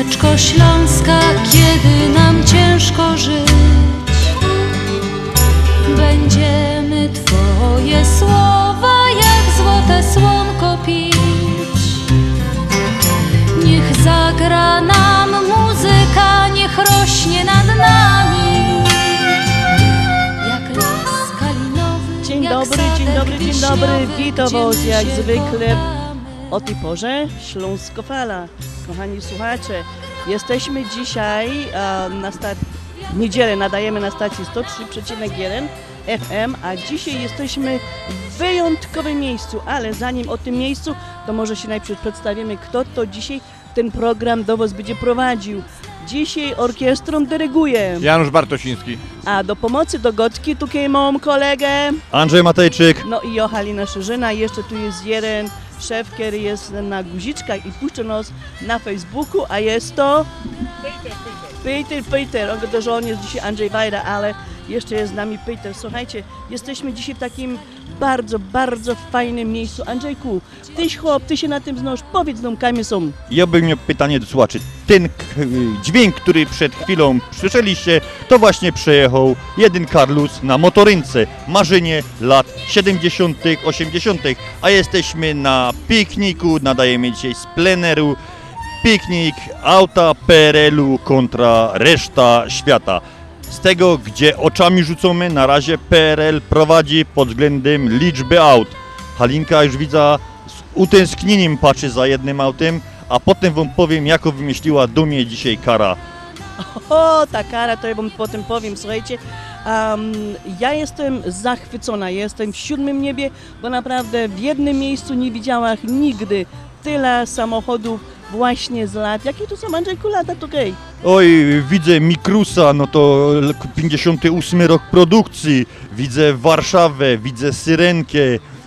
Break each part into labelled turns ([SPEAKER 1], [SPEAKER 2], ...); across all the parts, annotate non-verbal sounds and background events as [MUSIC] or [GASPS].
[SPEAKER 1] piosneczko śląska, kiedy nam ciężko żyć Będziemy Twoje słowa jak złote słonko pić Niech zagra nam muzyka, niech rośnie nad nami Jak las kalinowy,
[SPEAKER 2] Dzień
[SPEAKER 1] jak
[SPEAKER 2] dobry, dzień dobry, dzień dobry. Witam was jak zwykle. O tej porze Śląskofala. Kochani słuchacze, jesteśmy dzisiaj e, na sta- w niedzielę nadajemy na stacji 103,1 FM, a dzisiaj jesteśmy w wyjątkowym miejscu, ale zanim o tym miejscu, to może się najpierw przedstawimy, kto to dzisiaj ten program do Was będzie prowadził. Dzisiaj orkiestrą dyryguje,
[SPEAKER 3] Janusz Bartosiński.
[SPEAKER 2] a do pomocy do Gotki tutaj mam kolegę
[SPEAKER 4] Andrzej Matejczyk.
[SPEAKER 2] no i Johalina Szerzyna, jeszcze tu jest jeden szef, który jest na guziczkach i puszcza nas na Facebooku, a jest to... Peter, Peter, to, że on jest dzisiaj Andrzej Wajda, ale jeszcze jest z nami Peter. Słuchajcie, jesteśmy dzisiaj w takim bardzo, bardzo fajnym miejscu. Andrzejku, tyś chłop, ty się na tym znasz, powiedz nam, kamy są.
[SPEAKER 4] Ja bym miał pytanie do słuchaczy. Ten dźwięk, który przed chwilą słyszeliście, to właśnie przejechał jeden Karlus na motorynce. Marzenie lat 70., 80., a jesteśmy na pikniku, nadajemy dzisiaj z pleneru. Piknik auta PRL-u kontra reszta świata. Z tego, gdzie oczami rzucamy, na razie PRL prowadzi pod względem liczby aut. Halinka już widzę z utęsknieniem patrzy za jednym autem, a potem wam powiem, jaką wymyśliła dumie dzisiaj kara.
[SPEAKER 2] O, ta kara, to ja wam potem powiem, słuchajcie. em, ja jestem zachwycona, jestem w siódmym niebie, bo naprawdę w jednym miejscu nie widziałam nigdy tyle samochodów właśnie z lat. Jakie to są, Andrzejku, lata tutaj?
[SPEAKER 4] Oj, widzę Mikrusa, no to l- 58 rok produkcji. Widzę Warszawę, widzę Syrenkę,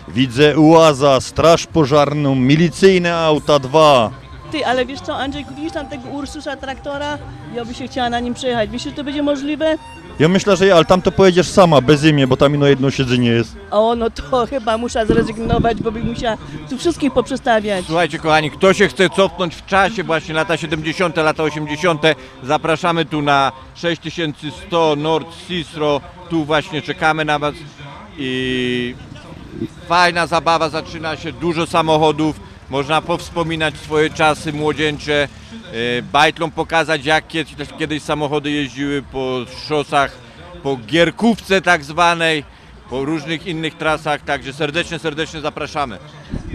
[SPEAKER 4] widzę Ułaza, Straż Pożarną, milicyjne auta 2.
[SPEAKER 2] Ty, ale wiesz co, Andrzejku, widzisz tam tego Ursusa traktora? Ja bym się chciała na nim przejechać. Myślisz, że to będzie możliwe?
[SPEAKER 4] Ja myślę, że ja, ale tam to pojedziesz sama, bez imię, bo tam ino jedno siedzenie jest.
[SPEAKER 2] O, no to [LAUGHS] chyba muszę zrezygnować, bo bym musiała tu wszystkich poprzestawiać.
[SPEAKER 3] Słuchajcie kochani, kto się chce cofnąć w czasie, właśnie lata 70., lata 80., zapraszamy tu na 6100 Nord Cicero, tu właśnie czekamy na Was i fajna zabawa zaczyna się, dużo samochodów, można powspominać swoje czasy młodzieńcze, e, bajtlom pokazać jak kiedyś, samochody jeździły po szosach, po gierkówce tak zwanej, po różnych innych trasach, także serdecznie, serdecznie zapraszamy.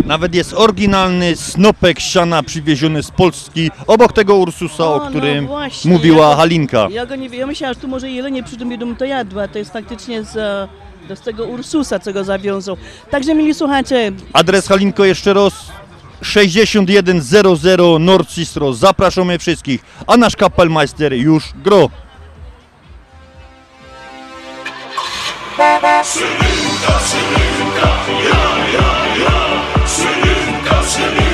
[SPEAKER 4] Nawet jest oryginalny snopek siana przywieziony z Polski, obok tego Ursusa, o,
[SPEAKER 2] O, no
[SPEAKER 4] którym
[SPEAKER 2] właśnie,
[SPEAKER 4] mówiła
[SPEAKER 2] ja-
[SPEAKER 4] Halinka.
[SPEAKER 2] Ja go nie wiem, ja myślałam, że tu może jelenie przy tym jedną to jadła, to jest faktycznie z, e, z tego Ursusa, co go zawiązał. Także mieli słuchacze,
[SPEAKER 4] Adres Halinko jeszcze raz 6100 Nord Cistro. Zapraszamy wszystkich, a nasz kapelmeister już gro.
[SPEAKER 5] Jakie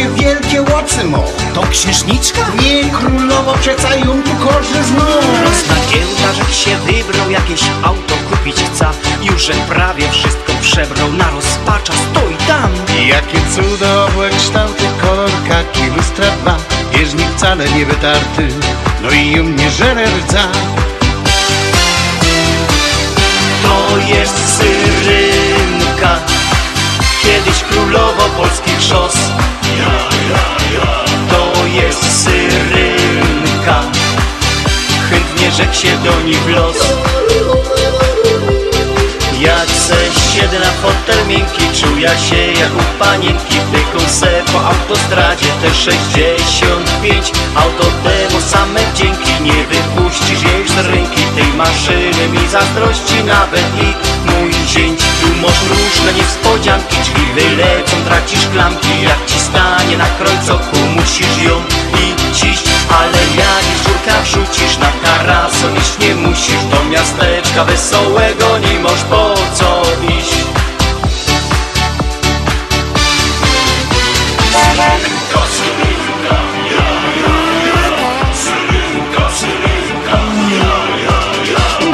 [SPEAKER 6] Jakie wielkie łocy mo.
[SPEAKER 5] To księżniczka?
[SPEAKER 6] Nie królowo, przeca ją tu korzy znów
[SPEAKER 5] Rosna giełda, że się wybrał Jakieś auto kupić chce. Już że prawie wszystko przebrał Na rozpacza stoi tam.
[SPEAKER 6] Jakie cudowne kształty, kolor kaki, lustra dwa. Bieżnik wcale nie wytarty, no i u mnie żeler rdza.
[SPEAKER 5] To jest Syrynka Kiedyś królowo polskich szos. To jest Syrynka Chętnie rzekł się do nich los. Jak se siedzę na fotel miękki Czuja się jak u panienki Tyką se po autostradzie te 65 Auto temu same wdzięki Nie wypuścisz jej z ręki Tej maszyny. Mi zazdrości Nawet i mój masz różne niespodzianki Drzwi wylecą, tracisz klamki Jak ci stanie na krojcoku Musisz ją iść Ale jak już żurka wrzucisz na karasol Iść nie musisz do miasteczka wesołego Nie masz po co iść.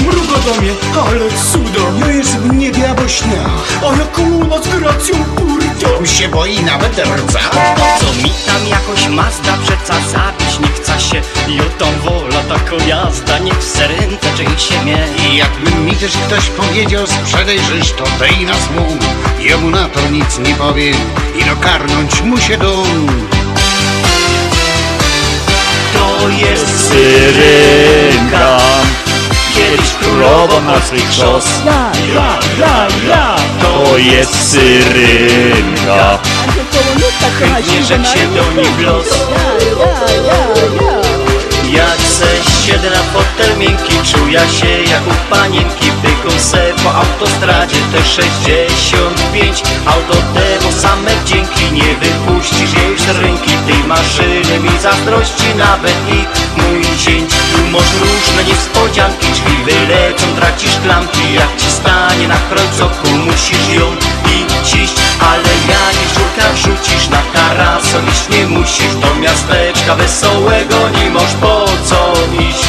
[SPEAKER 6] Mrugodomie, ale cudo, no jest w śnia A jaką moc gracją burdą się boi nawet rdza
[SPEAKER 5] Co mi tam jakoś Mazda przeca zabić nie chce się? I o wola taką jazda Niech w serynce czyj się mie
[SPEAKER 6] I jakby mi też ktoś powiedział sprzedaj żyż to dej nas mu Jemu na to nic nie powiem i no karnąć mu się dum
[SPEAKER 5] To jest
[SPEAKER 4] Syrenka,
[SPEAKER 5] kiedyś królowa morskich szos
[SPEAKER 2] Ja, ja, ja, ja!
[SPEAKER 4] to jest syrenka.
[SPEAKER 5] Chętnie rzekł się do nich los
[SPEAKER 2] Ja, ja, ja, ja!
[SPEAKER 5] Se siedzę na fotel miękki Czuja się jak u panienki Pyką se po autostradzie Te 65 Auto temu same wdzięki Nie wypuścisz jej z ręki. Tej maszyny mi zazdrości Nawet i mój zięć. Tu masz różne niespodzianki Drzwi wylecą, tracisz klamki. Jak ci stanie na krojcoku Musisz ją iść Ale jak jej żurka wrzucisz na karasol Iść nie musisz do miasteczka wesołego Nie masz po co iść.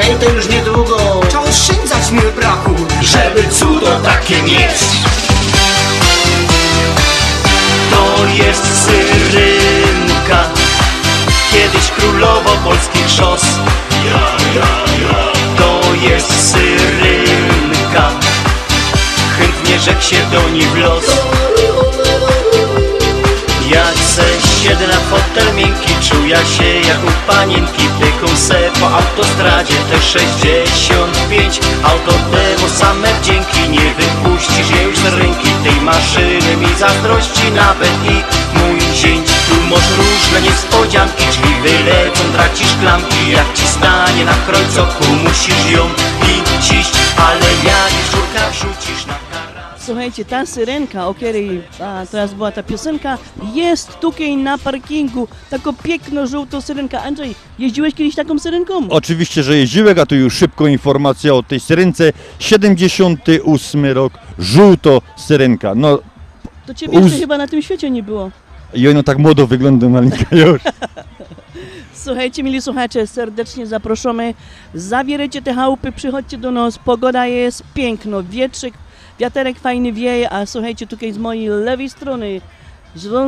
[SPEAKER 6] Hej to już niedługo.
[SPEAKER 7] Trzeba oszczędzać mi braku
[SPEAKER 6] Żeby cudo takie mieć
[SPEAKER 5] Kiedyś królowo polskich szos. To jest Syrynka. Chętnie rzekł się do niej w los. Jak se siedzę na fotel miękki Czuja się jak u panienki Pyką se po autostradzie Te 65 Auto temu same wdzięki Nie wypuścisz jej już z ręki. Tej maszyny mi zazdrości Nawet i mój zięć Tu masz różne niespodzianki Drzwi wylecą, tracisz klamki Jak ci stanie na krojcoku Musisz ją iść Ale jak już żurka wrzucisz na
[SPEAKER 2] Słuchajcie, ta syrenka, o której a, teraz była ta piosenka, jest tutaj na parkingu. Taką piękną, żółtą syrenka. Andrzej, jeździłeś kiedyś taką syrenką?
[SPEAKER 4] Oczywiście, że jeździłek, a tu już szybko informacja o tej syrence. 78 rok, żółto syrenka. No
[SPEAKER 2] To ciebie jeszcze
[SPEAKER 4] Uz-
[SPEAKER 2] chyba na tym świecie nie było.
[SPEAKER 4] I ono tak młodo wygląda malinka już. [LAUGHS]
[SPEAKER 2] Słuchajcie, mili słuchacze, serdecznie zapraszamy. Zabierajcie te chałupy, przychodźcie do nas. Pogoda jest piękna, wietrzyk, wiaterek fajny wieje, a słuchajcie, tutaj z mojej lewej strony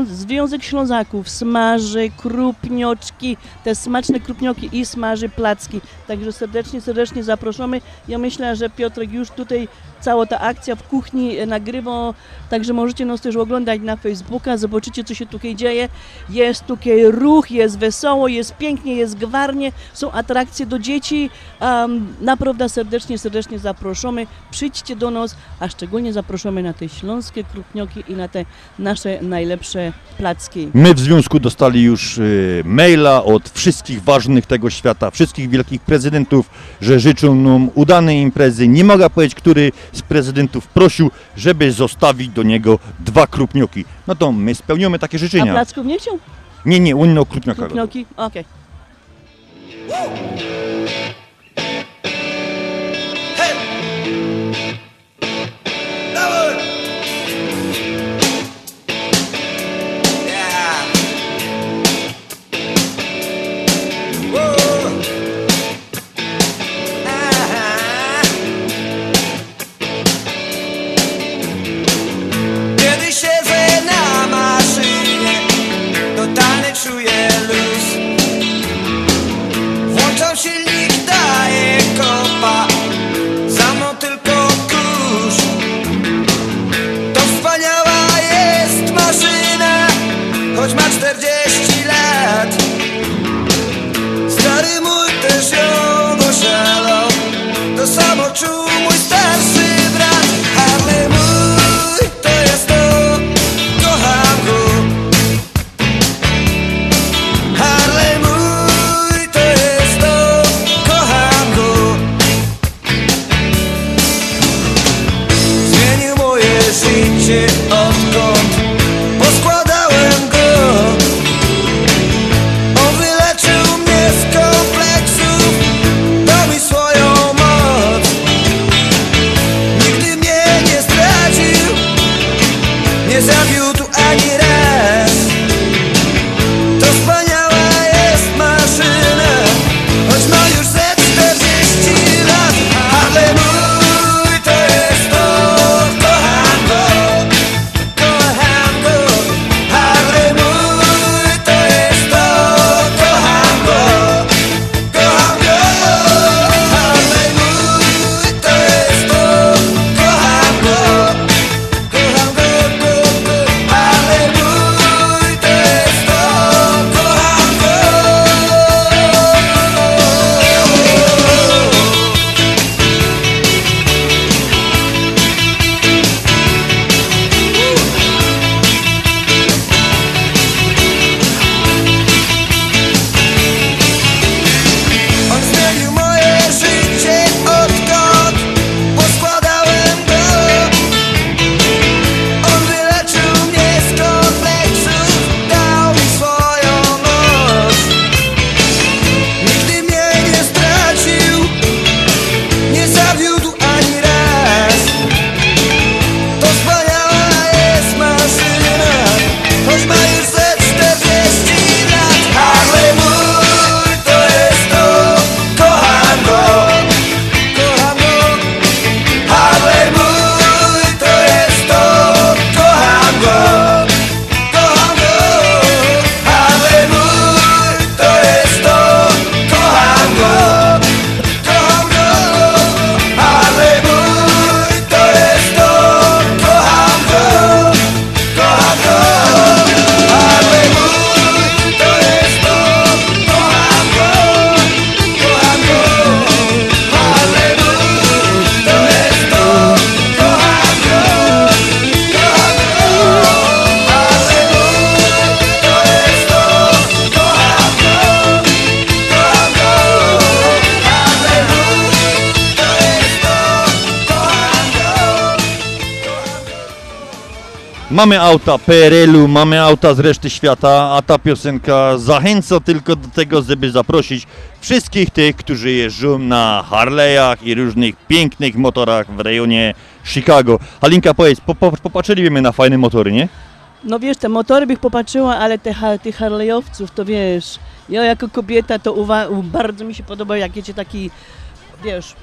[SPEAKER 2] Związek Ślązaków smaży krupnioczki, te smaczne krupnioki i smaży placki. Także serdecznie, serdecznie zapraszamy. Ja myślę, że Piotrek już tutaj cała ta akcja w kuchni e, nagrywa, także możecie nas też oglądać na Facebooka, zobaczycie co się tutaj dzieje. Jest tutaj ruch, jest wesoło, jest pięknie, jest gwarnie, są atrakcje do dzieci. Um, naprawdę serdecznie, serdecznie zapraszamy. Przyjdźcie do nas, a szczególnie zapraszamy na te śląskie krupnioki i na te nasze najlepsze placki.
[SPEAKER 4] My w związku dostali już y, maila od wszystkich ważnych tego świata, wszystkich wielkich prezydentów, że życzą nam udanej imprezy. Nie mogę powiedzieć, który z prezydentów prosił, żeby zostawić do niego dwa krupnioki. No to my spełniamy takie
[SPEAKER 2] A
[SPEAKER 4] życzenia.
[SPEAKER 2] placków nie chciał?
[SPEAKER 4] Nie, nie, on o krupniokach.
[SPEAKER 2] Krupnioki? Okej.
[SPEAKER 8] To
[SPEAKER 4] Mamy auta PRL-u, mamy auta z reszty świata, a ta piosenka zachęca tylko do tego, żeby zaprosić wszystkich tych, którzy jeżdżą na Harley'ach i różnych pięknych motorach w rejonie Chicago. Halinka, powiedz, po, po, popatrzyliśmy na fajne motory, nie?
[SPEAKER 2] No wiesz, te motory bych popatrzyła, ale te, tych Harley'owców, to wiesz, ja jako kobieta to bardzo mi się podoba, jak jedzie taki, wiesz,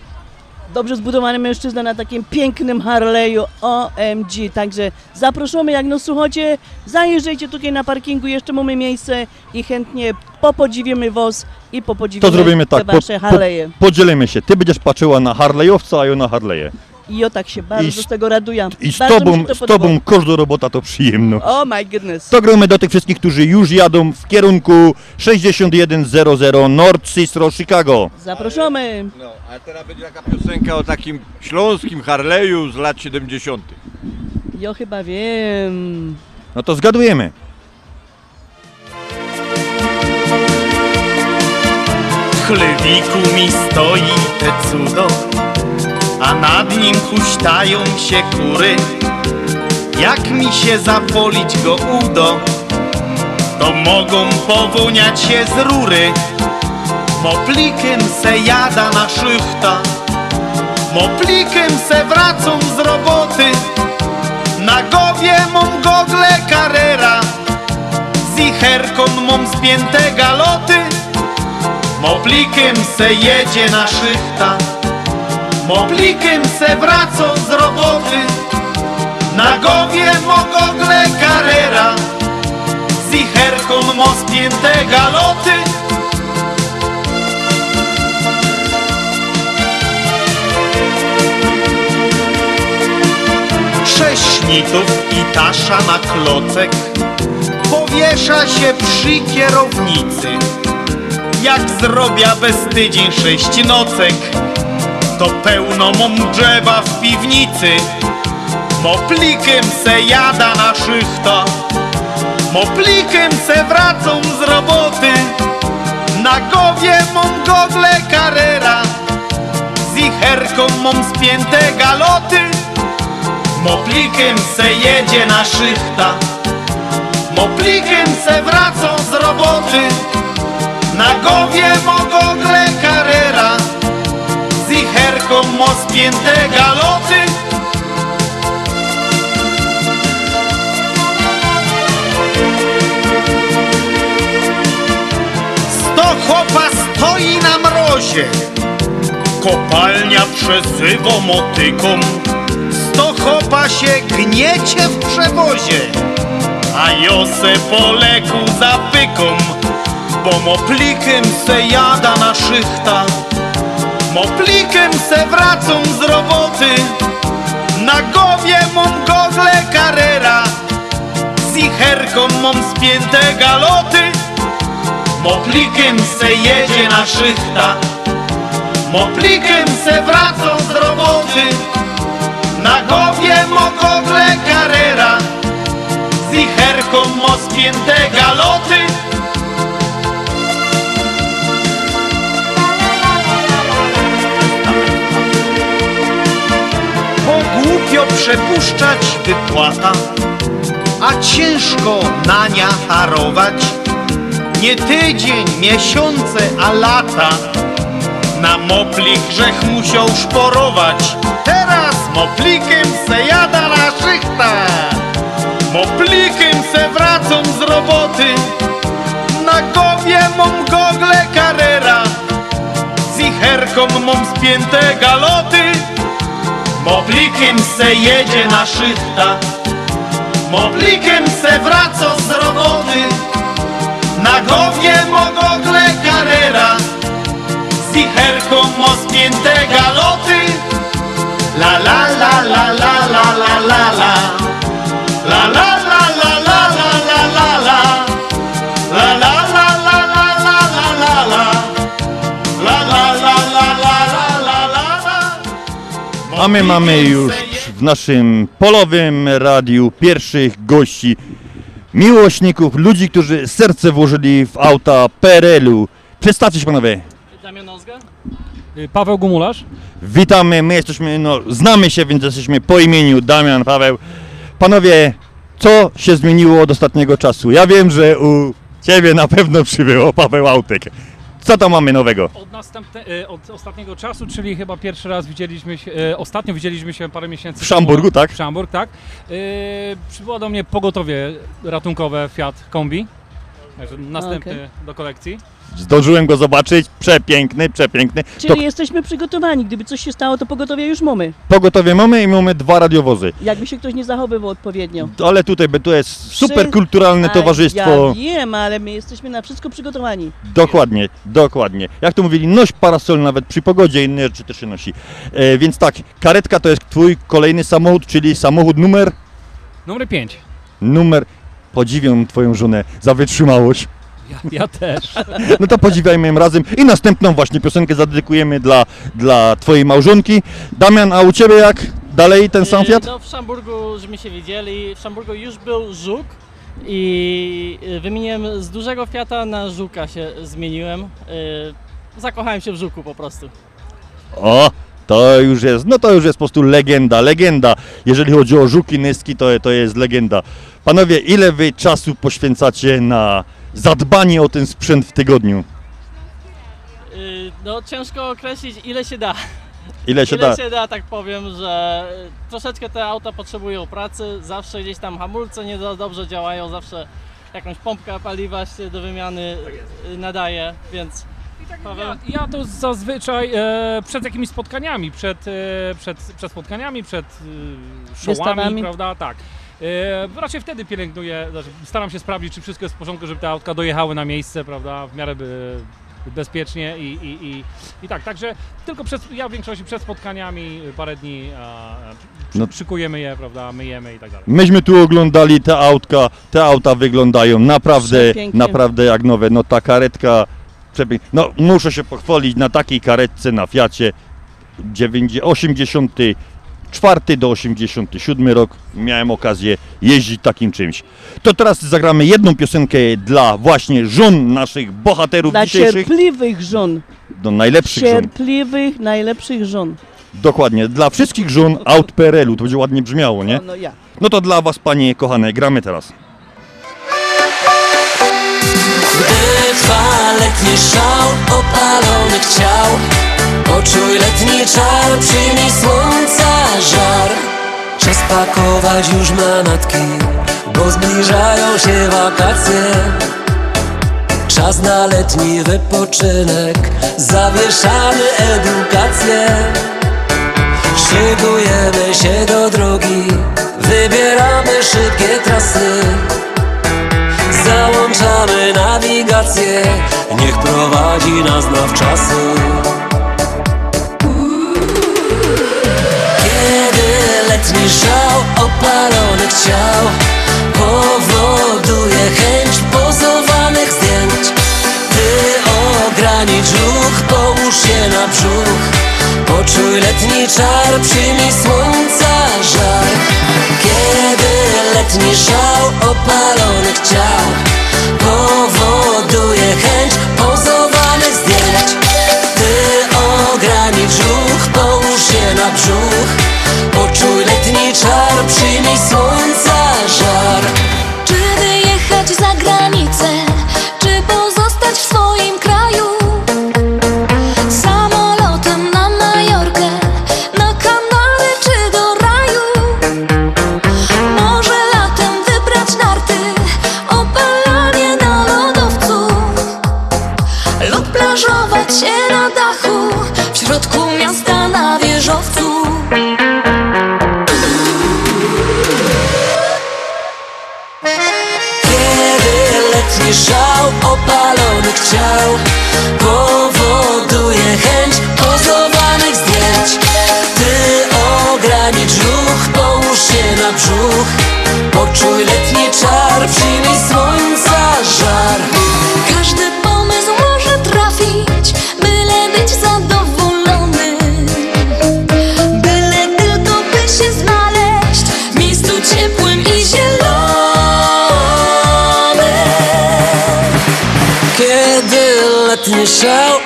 [SPEAKER 2] dobrze zbudowany mężczyzna na takim pięknym Harley'u OMG, także zapraszamy, jak no słuchacie, zajeżdżajcie tutaj na parkingu, jeszcze mamy miejsce i chętnie popodziwimy was i popodziwimy
[SPEAKER 4] To zrobimy
[SPEAKER 2] te
[SPEAKER 4] tak, po,
[SPEAKER 2] wasze
[SPEAKER 4] po,
[SPEAKER 2] Harley'e.
[SPEAKER 4] podzielimy się. Ty będziesz patrzyła na Harley'owca, a ja na Harley'e.
[SPEAKER 2] I ja tak się bardzo
[SPEAKER 4] I
[SPEAKER 2] z,
[SPEAKER 4] z-
[SPEAKER 2] tego raduję.
[SPEAKER 4] I z
[SPEAKER 2] bardzo mi
[SPEAKER 4] tobą,
[SPEAKER 2] się to
[SPEAKER 4] z tobą każda robota to przyjemność.
[SPEAKER 2] Oh my goodness.
[SPEAKER 4] To gramy do tych wszystkich, którzy już jadą w kierunku 6100 North Cicero, Chicago.
[SPEAKER 2] Zapraszamy.
[SPEAKER 3] No, a teraz będzie taka piosenka o takim śląskim Harley'u z lat 70.
[SPEAKER 2] Ja chyba wiem.
[SPEAKER 4] No to zgadujemy.
[SPEAKER 9] Chlewiku mi stoi te cudo, a nad nim huśtają się kury. Jak mi się zapolić go udo, to mogą powoniać się z rury. Moplikiem se jada na szychta, moplikiem se wracą z roboty. Na głowie mam gogle karera, z icherką mam spięte galoty. Moplikiem se jedzie na szychta Moplikiem se wraca z roboty. Na głowie mogogle karera. Z icherką mo spięte galoty. Sześć nitów i tasza na klocek. Powiesza się przy kierownicy. Jak zrobia bez tydzień sześć nocek To pełno mam drzewa w piwnicy. Moplikiem se jada na szychta. Moplikiem se wracą z roboty. Na głowie mam gogle karera. Z icherką mam spięte galoty. Moplikiem se jedzie na szychta. Moplikiem se wracą z roboty. Na głowie mogogle karera. Z icherką mo spięte galoty Sto chopa stoi na mrozie. Kopalnia przezywa motyką. Sto chopa się gniecie w przewozie. A Jose po leku zapyką bo moplikiem se jada na szychta Moplikiem se wracą z roboty. Na głowie mam gogle karera. Z icherką mam spięte galoty. Moplikiem se jedzie na szychta. Moplikiem se wracą z roboty. Na głowie mam gogle karera przepuszczać wypłata, a ciężko na nią harować. Nie tydzień, miesiące, a lata, na mopli grzech musiał szporować. Teraz moplikiem se jada na szychta, moplikiem se wracą z roboty. Na głowie mam gogle karera, z icherką mam spięte galoty. Moblikiem se jedzie na szychta Moblikiem se wraca z roboty Na głowie mogogle karera. Z icherką mo spięte galoty. La la la la la la la la La
[SPEAKER 4] A my mamy już w naszym polowym radiu pierwszych gości, miłośników, ludzi, którzy serce włożyli w auta PRL-u. Przedstawcie się panowie.
[SPEAKER 10] Damian Ozga. Y, Paweł Gumularz.
[SPEAKER 4] Witamy, my jesteśmy, no znamy się, więc jesteśmy po imieniu Damian, Paweł. Panowie, Co się zmieniło od ostatniego czasu? Ja wiem, że u Ciebie na pewno przybyło Paweł Autek. Co tam mamy nowego?
[SPEAKER 10] Od, następne, e, od ostatniego czasu, czyli chyba pierwszy raz widzieliśmy się, e, ostatnio widzieliśmy się parę miesięcy
[SPEAKER 4] W Szamburgu, tak?
[SPEAKER 10] W Szamburg, tak. E, przybyło do mnie pogotowie ratunkowe Fiat Kombi. Także następny do kolekcji.
[SPEAKER 4] Zdążyłem go zobaczyć. Przepiękny, przepiękny. To
[SPEAKER 2] Czyli jesteśmy przygotowani. Gdyby coś się stało, to pogotowie już mamy.
[SPEAKER 4] pogotowie mamy i mamy dwa radiowozy.
[SPEAKER 2] Jakby się ktoś nie zachowywał odpowiednio.
[SPEAKER 4] Ale tutaj by- to jest super
[SPEAKER 2] Przy-
[SPEAKER 4] kulturalne
[SPEAKER 2] A
[SPEAKER 4] towarzystwo.
[SPEAKER 2] Ja wiem, ale my jesteśmy na wszystko przygotowani.
[SPEAKER 4] Dokładnie, dokładnie. Jak to mówili, noś parasol nawet przy pogodzie, inne rzeczy też się nosi. E, więc tak, karetka to jest twój kolejny samochód, czyli samochód numer,
[SPEAKER 10] Numer 5.
[SPEAKER 4] numer, podziwiam twoją żonę za wytrzymałość.
[SPEAKER 10] Ja, ja też.
[SPEAKER 4] No to podziwiajmy ją razem i następną właśnie piosenkę zadedykujemy dla, dla twojej małżonki. Damian, a u ciebie jak? Dalej ten sam Fiat?
[SPEAKER 11] No w Szamburgu, żeśmy się widzieli, w Szamburgu już był Żuk i y, wymieniłem z dużego Fiata na Żuka się zmieniłem. Y, Zakochałem się w Żuku po prostu.
[SPEAKER 4] O, to już jest, no to już jest po prostu legenda, legenda. Jeżeli chodzi o żuki, nyski, to, to jest legenda. Panowie, ile wy czasu poświęcacie na zadbanie o ten sprzęt w tygodniu?
[SPEAKER 11] Y, No ciężko określić ile się da.
[SPEAKER 4] Ile się
[SPEAKER 11] ile
[SPEAKER 4] da?
[SPEAKER 11] się da, tak powiem, że y, troszeczkę te auta potrzebują pracy, zawsze gdzieś tam hamulce nie za dobrze działają, zawsze jakąś pompka paliwa się do wymiany y, nadaje, więc Paweł?
[SPEAKER 10] Ja, ja to zazwyczaj e, przed jakimiś spotkaniami, przed, e, przed, przed spotkaniami, przed e, showami,
[SPEAKER 2] Wystawami.
[SPEAKER 10] prawda, tak. E, raczej wtedy pielęgnuję, znaczy staram się sprawdzić, czy wszystko jest w porządku, żeby te autka dojechały na miejsce, prawda, w miarę by, bezpiecznie i, i, i, i tak, także tylko przed, ja w większości przed spotkaniami parę dni a, przy,
[SPEAKER 4] No.
[SPEAKER 10] szykujemy je, prawda, myjemy i tak dalej.
[SPEAKER 4] Myśmy tu oglądali te autka, te auta wyglądają naprawdę, naprawdę jak nowe. No ta karetka, no muszę się pochwalić na takiej karetce na Fiacie 90 84 do 87 rok miałem okazję jeździć takim czymś. To teraz zagramy jedną piosenkę dla właśnie żon naszych bohaterów
[SPEAKER 2] Dla
[SPEAKER 4] dzisiejszych,
[SPEAKER 2] cierpliwych żon.
[SPEAKER 4] do najlepszych żon.
[SPEAKER 2] Cierpliwych, najlepszych żon.
[SPEAKER 4] Dokładnie, dla wszystkich żon aut PRL-u, to będzie ładnie brzmiało, nie?
[SPEAKER 2] No, no ja.
[SPEAKER 4] No to dla was panie kochane, gramy teraz.
[SPEAKER 8] Gdy trwa letni szał opalonych ciał Poczuj letni czar, przyjmij słońca żar. Czas pakować już manatki Bo zbliżają się wakacje. Czas na letni wypoczynek Zawieszamy edukację. Szykujemy się do drogi Wybieramy szybkie trasy. Załączamy nawigację Niech prowadzi nas nawczasy letni żał opalonych ciał Powoduje chęć pozowanych zdjęć. Ty ogranicz ruch, połóż się na brzuch. Poczuj letni czar, przyjmij słońca żar Kiedy letni żał opalonych ciał Powoduje chęć pozowanych zdjęć. Ty ogranicz ruch, połóż się na brzuch czar, przyjmij słońca żar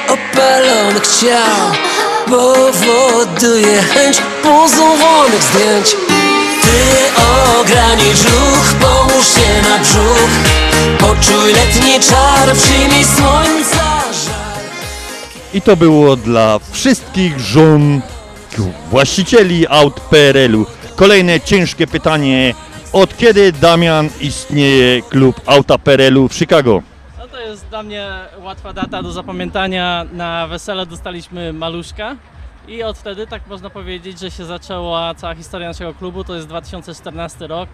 [SPEAKER 8] opalonych ciał Powoduje chęć zdjęć Ty ogranicz ruch, połóż się na brzuch Poczuj letni czar, przyjmij słońca
[SPEAKER 1] I
[SPEAKER 4] to było dla wszystkich żon właścicieli aut PRL-u. Kolejne ciężkie pytanie. Od kiedy, Damian, istnieje klub auta PRL-u w Chicago?
[SPEAKER 11] To jest dla mnie łatwa data do zapamiętania. Na wesele dostaliśmy maluszka i od wtedy tak można powiedzieć, że się zaczęła cała historia naszego klubu. To jest 2014 rok.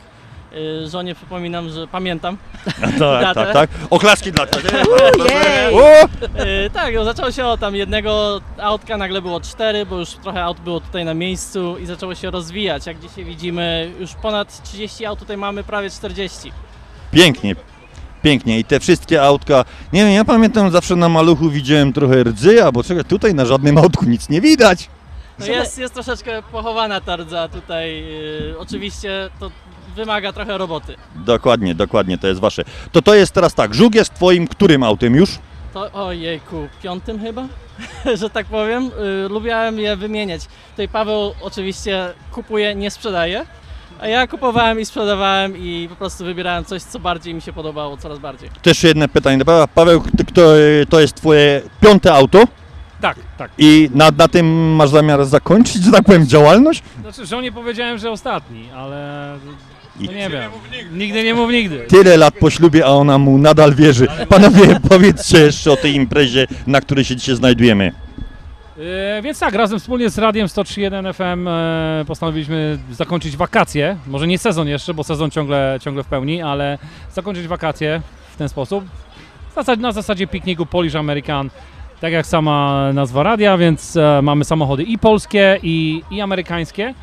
[SPEAKER 11] Y, Żonie przypominam, że pamiętam. [LAUGHS]
[SPEAKER 4] Tak, tak, tak. Oklaski dla ciebie.
[SPEAKER 11] Y, Tak, no, zaczęło się od tam jednego autka, nagle było cztery, bo już trochę aut było tutaj na miejscu i zaczęło się rozwijać. Jak dzisiaj widzimy, już ponad 30 aut tutaj mamy, prawie 40.
[SPEAKER 4] Pięknie, pięknie. I te wszystkie autka, nie wiem, ja pamiętam zawsze na maluchu widziałem trochę rdzy, albo czego tutaj na żadnym autku nic nie widać.
[SPEAKER 11] No jest, jest troszeczkę pochowana ta rdza tutaj. y, oczywiście to wymaga trochę roboty.
[SPEAKER 4] Dokładnie, dokładnie, to jest wasze. To to jest teraz tak, Żuk jest twoim którym autem już?
[SPEAKER 11] To ojejku, piątym chyba, [LAUGHS] że tak powiem. Y, lubiałem je wymieniać. Tutaj Paweł oczywiście kupuje, nie sprzedaje. A ja kupowałem i sprzedawałem i po prostu wybierałem coś, co bardziej mi się podobało, coraz bardziej.
[SPEAKER 4] Też jedno pytanie do Paweł. Paweł, ty- kto, to jest twoje piąte auto
[SPEAKER 10] Tak, tak.
[SPEAKER 4] i na, na tym masz zamiar zakończyć, że tak powiem, działalność?
[SPEAKER 10] Znaczy, żonie powiedziałem, że ostatni, ale no nie wiem. Nigdy nie mów nigdy.
[SPEAKER 4] tyle lat po ślubie, a ona mu nadal wierzy. Panowie, [LAUGHS] powiedzcie jeszcze o tej imprezie, na której się dzisiaj znajdujemy.
[SPEAKER 10] E, więc tak, razem wspólnie z Radiem 103.1 FM e, postanowiliśmy zakończyć wakacje. Może nie sezon jeszcze, bo sezon ciągle, ciągle w pełni, ale zakończyć wakacje w ten sposób. Na zasadzie pikniku Polish American, tak jak sama nazwa radia, więc e, mamy samochody i polskie, i, i amerykańskie.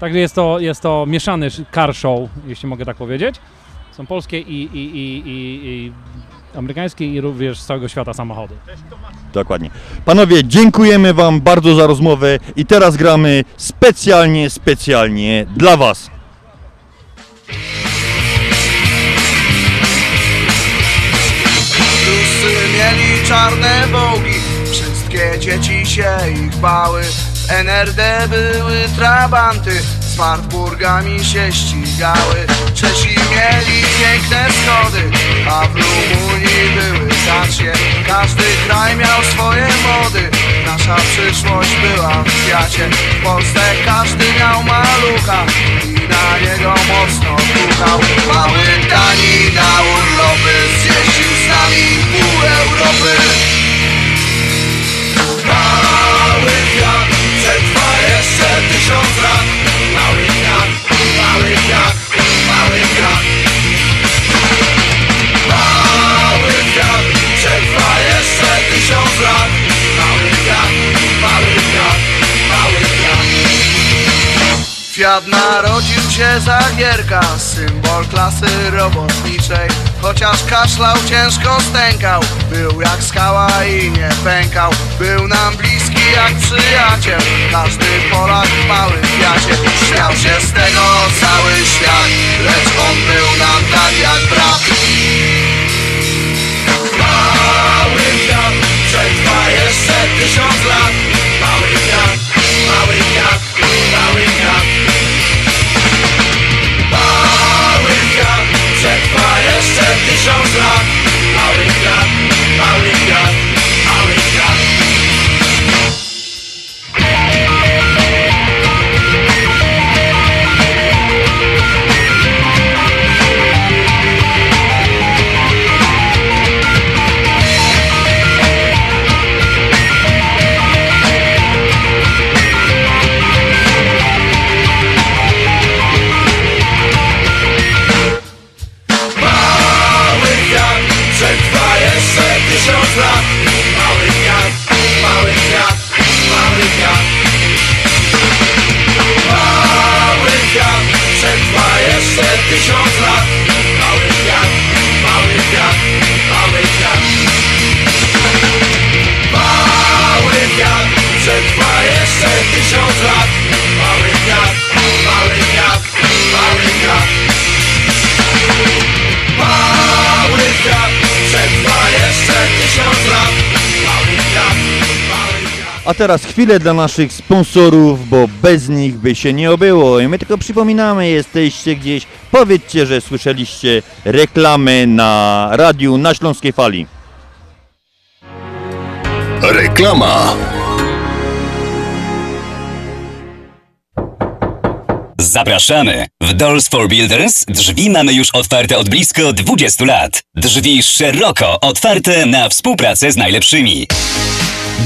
[SPEAKER 10] Także jest to, jest to mieszany sz- car show, jeśli mogę tak powiedzieć. Są polskie i, i, i, i amerykańskie i również z całego świata samochody.
[SPEAKER 4] Dokładnie. Panowie, dziękujemy Wam bardzo za rozmowę i teraz gramy specjalnie, specjalnie dla Was.
[SPEAKER 7] Ruscy mieli czarne bogi Wszystkie dzieci się ich bały W NRD były trabanty Z Wartburgami się ścigały. Czesi mieli piękne schody A w Rumunii były dacie Każdy kraj miał swoje mody Nasza przyszłość była w kwiacie. W Polsce każdy miał malucha I na niego mocno puchał. Mały Dani na urlopy Zjeździł z nami pół Europy tysiąc lat Mały kwiat, mały kwiat, mały kwiat Mały kwiat przetrwa jeszcze tysiąc lat Mały kwiat, mały kwiat, mały kwiat Kwiat narodził się za gierka, symbol klasy robotniczej. Chociaż kaszlał, ciężko stękał, był jak skała i nie pękał. Był nam bliski jak przyjaciel, każdy Polak w małym kwiacie Śmiał się z tego cały świat, lecz on był nam tak jak brat. Mały kwiat, przetrwa jeszcze tysiąc lat. Mały kwiat, mały
[SPEAKER 4] A teraz chwilę dla naszych sponsorów, bo bez nich by się nie obyło. I my tylko przypominamy, jesteście gdzieś, powiedzcie, że słyszeliście reklamy na radiu na Śląskiej Fali.
[SPEAKER 12] Reklama.
[SPEAKER 13] Zapraszamy! W Doors for Builders drzwi mamy już otwarte od blisko 20 lat. Drzwi szeroko otwarte na współpracę z najlepszymi.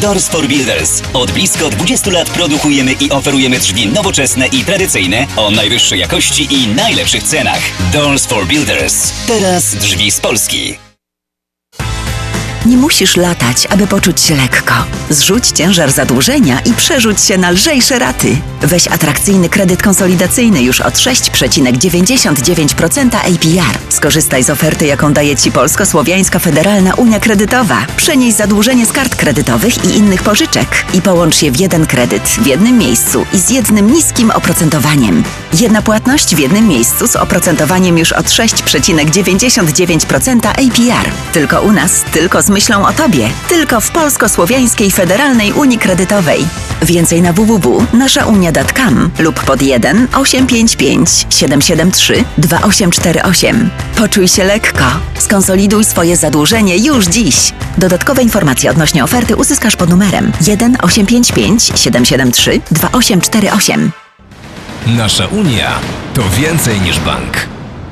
[SPEAKER 13] Doors for Builders. Od blisko 20 lat produkujemy i oferujemy drzwi nowoczesne i tradycyjne o najwyższej jakości i najlepszych cenach. Doors for Builders. Teraz drzwi z Polski.
[SPEAKER 14] Nie musisz latać, aby poczuć się lekko. Zrzuć ciężar zadłużenia i przerzuć się na lżejsze raty. Weź atrakcyjny kredyt konsolidacyjny już od 6,99% APR. Skorzystaj z oferty, jaką daje Ci Polsko-Słowiańska Federalna Unia Kredytowa. Przenieś zadłużenie z kart kredytowych i innych pożyczek i połącz je w jeden kredyt w jednym miejscu i z jednym niskim oprocentowaniem. Jedna płatność w jednym miejscu z oprocentowaniem już od 6,99% APR. Tylko u nas, tylko z myślą o Tobie. Tylko w Polsko-Słowiańskiej Federalnej Unii Kredytowej. Więcej na www.naszaunia.com lub pod 1 855 773 2848. Poczuj się lekko. Skonsoliduj swoje zadłużenie już dziś. Dodatkowe informacje odnośnie oferty uzyskasz pod numerem 1 855 773 2848.
[SPEAKER 12] Nasza Unia to więcej niż bank.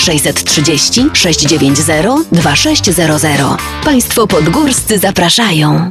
[SPEAKER 15] 630 690 2600. Państwo podgórscy zapraszają.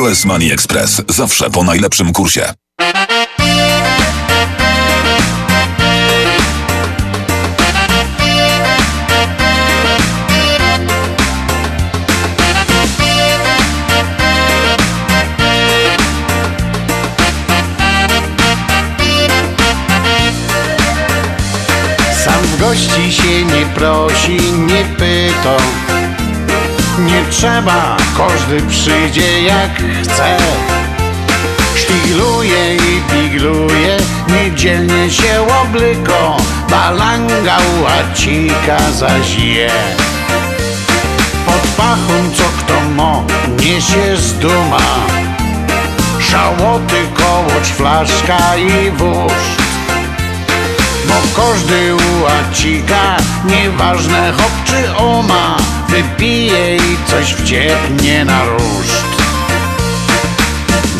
[SPEAKER 16] US Money Express. Zawsze po najlepszym kursie.
[SPEAKER 6] Sam w gości się nie prosi, nie pyta Nie trzeba, każdy przyjdzie jak chce. Szpigluje i pigluje, niedzielnie się oblyko Balanga łacika zaś je Pod pachą co kto mo, niesie z duma. Szałoty, kołoć, flaszka i wóz bo każdy łacika, nieważne hop czy oma Wypije i coś wciepnie na ruszt.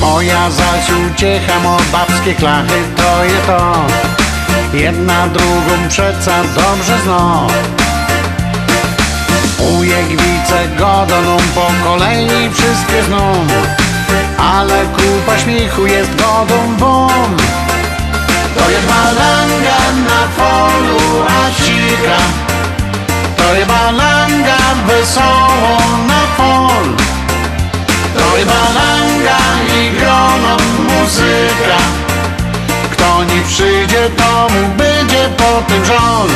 [SPEAKER 6] Moja zaś uciecha, mo babskie klachy, to je to. Jedna drugą przeca dobrze zno Ujek wice godoną po kolei wszystkie zną. Ale kupa śmiechu jest godą won to jest balanga na polu asika To jest balanga wesoło na polu. To jest balanga i grono muzyka. Kto nie przyjdzie to mu będzie po tym żon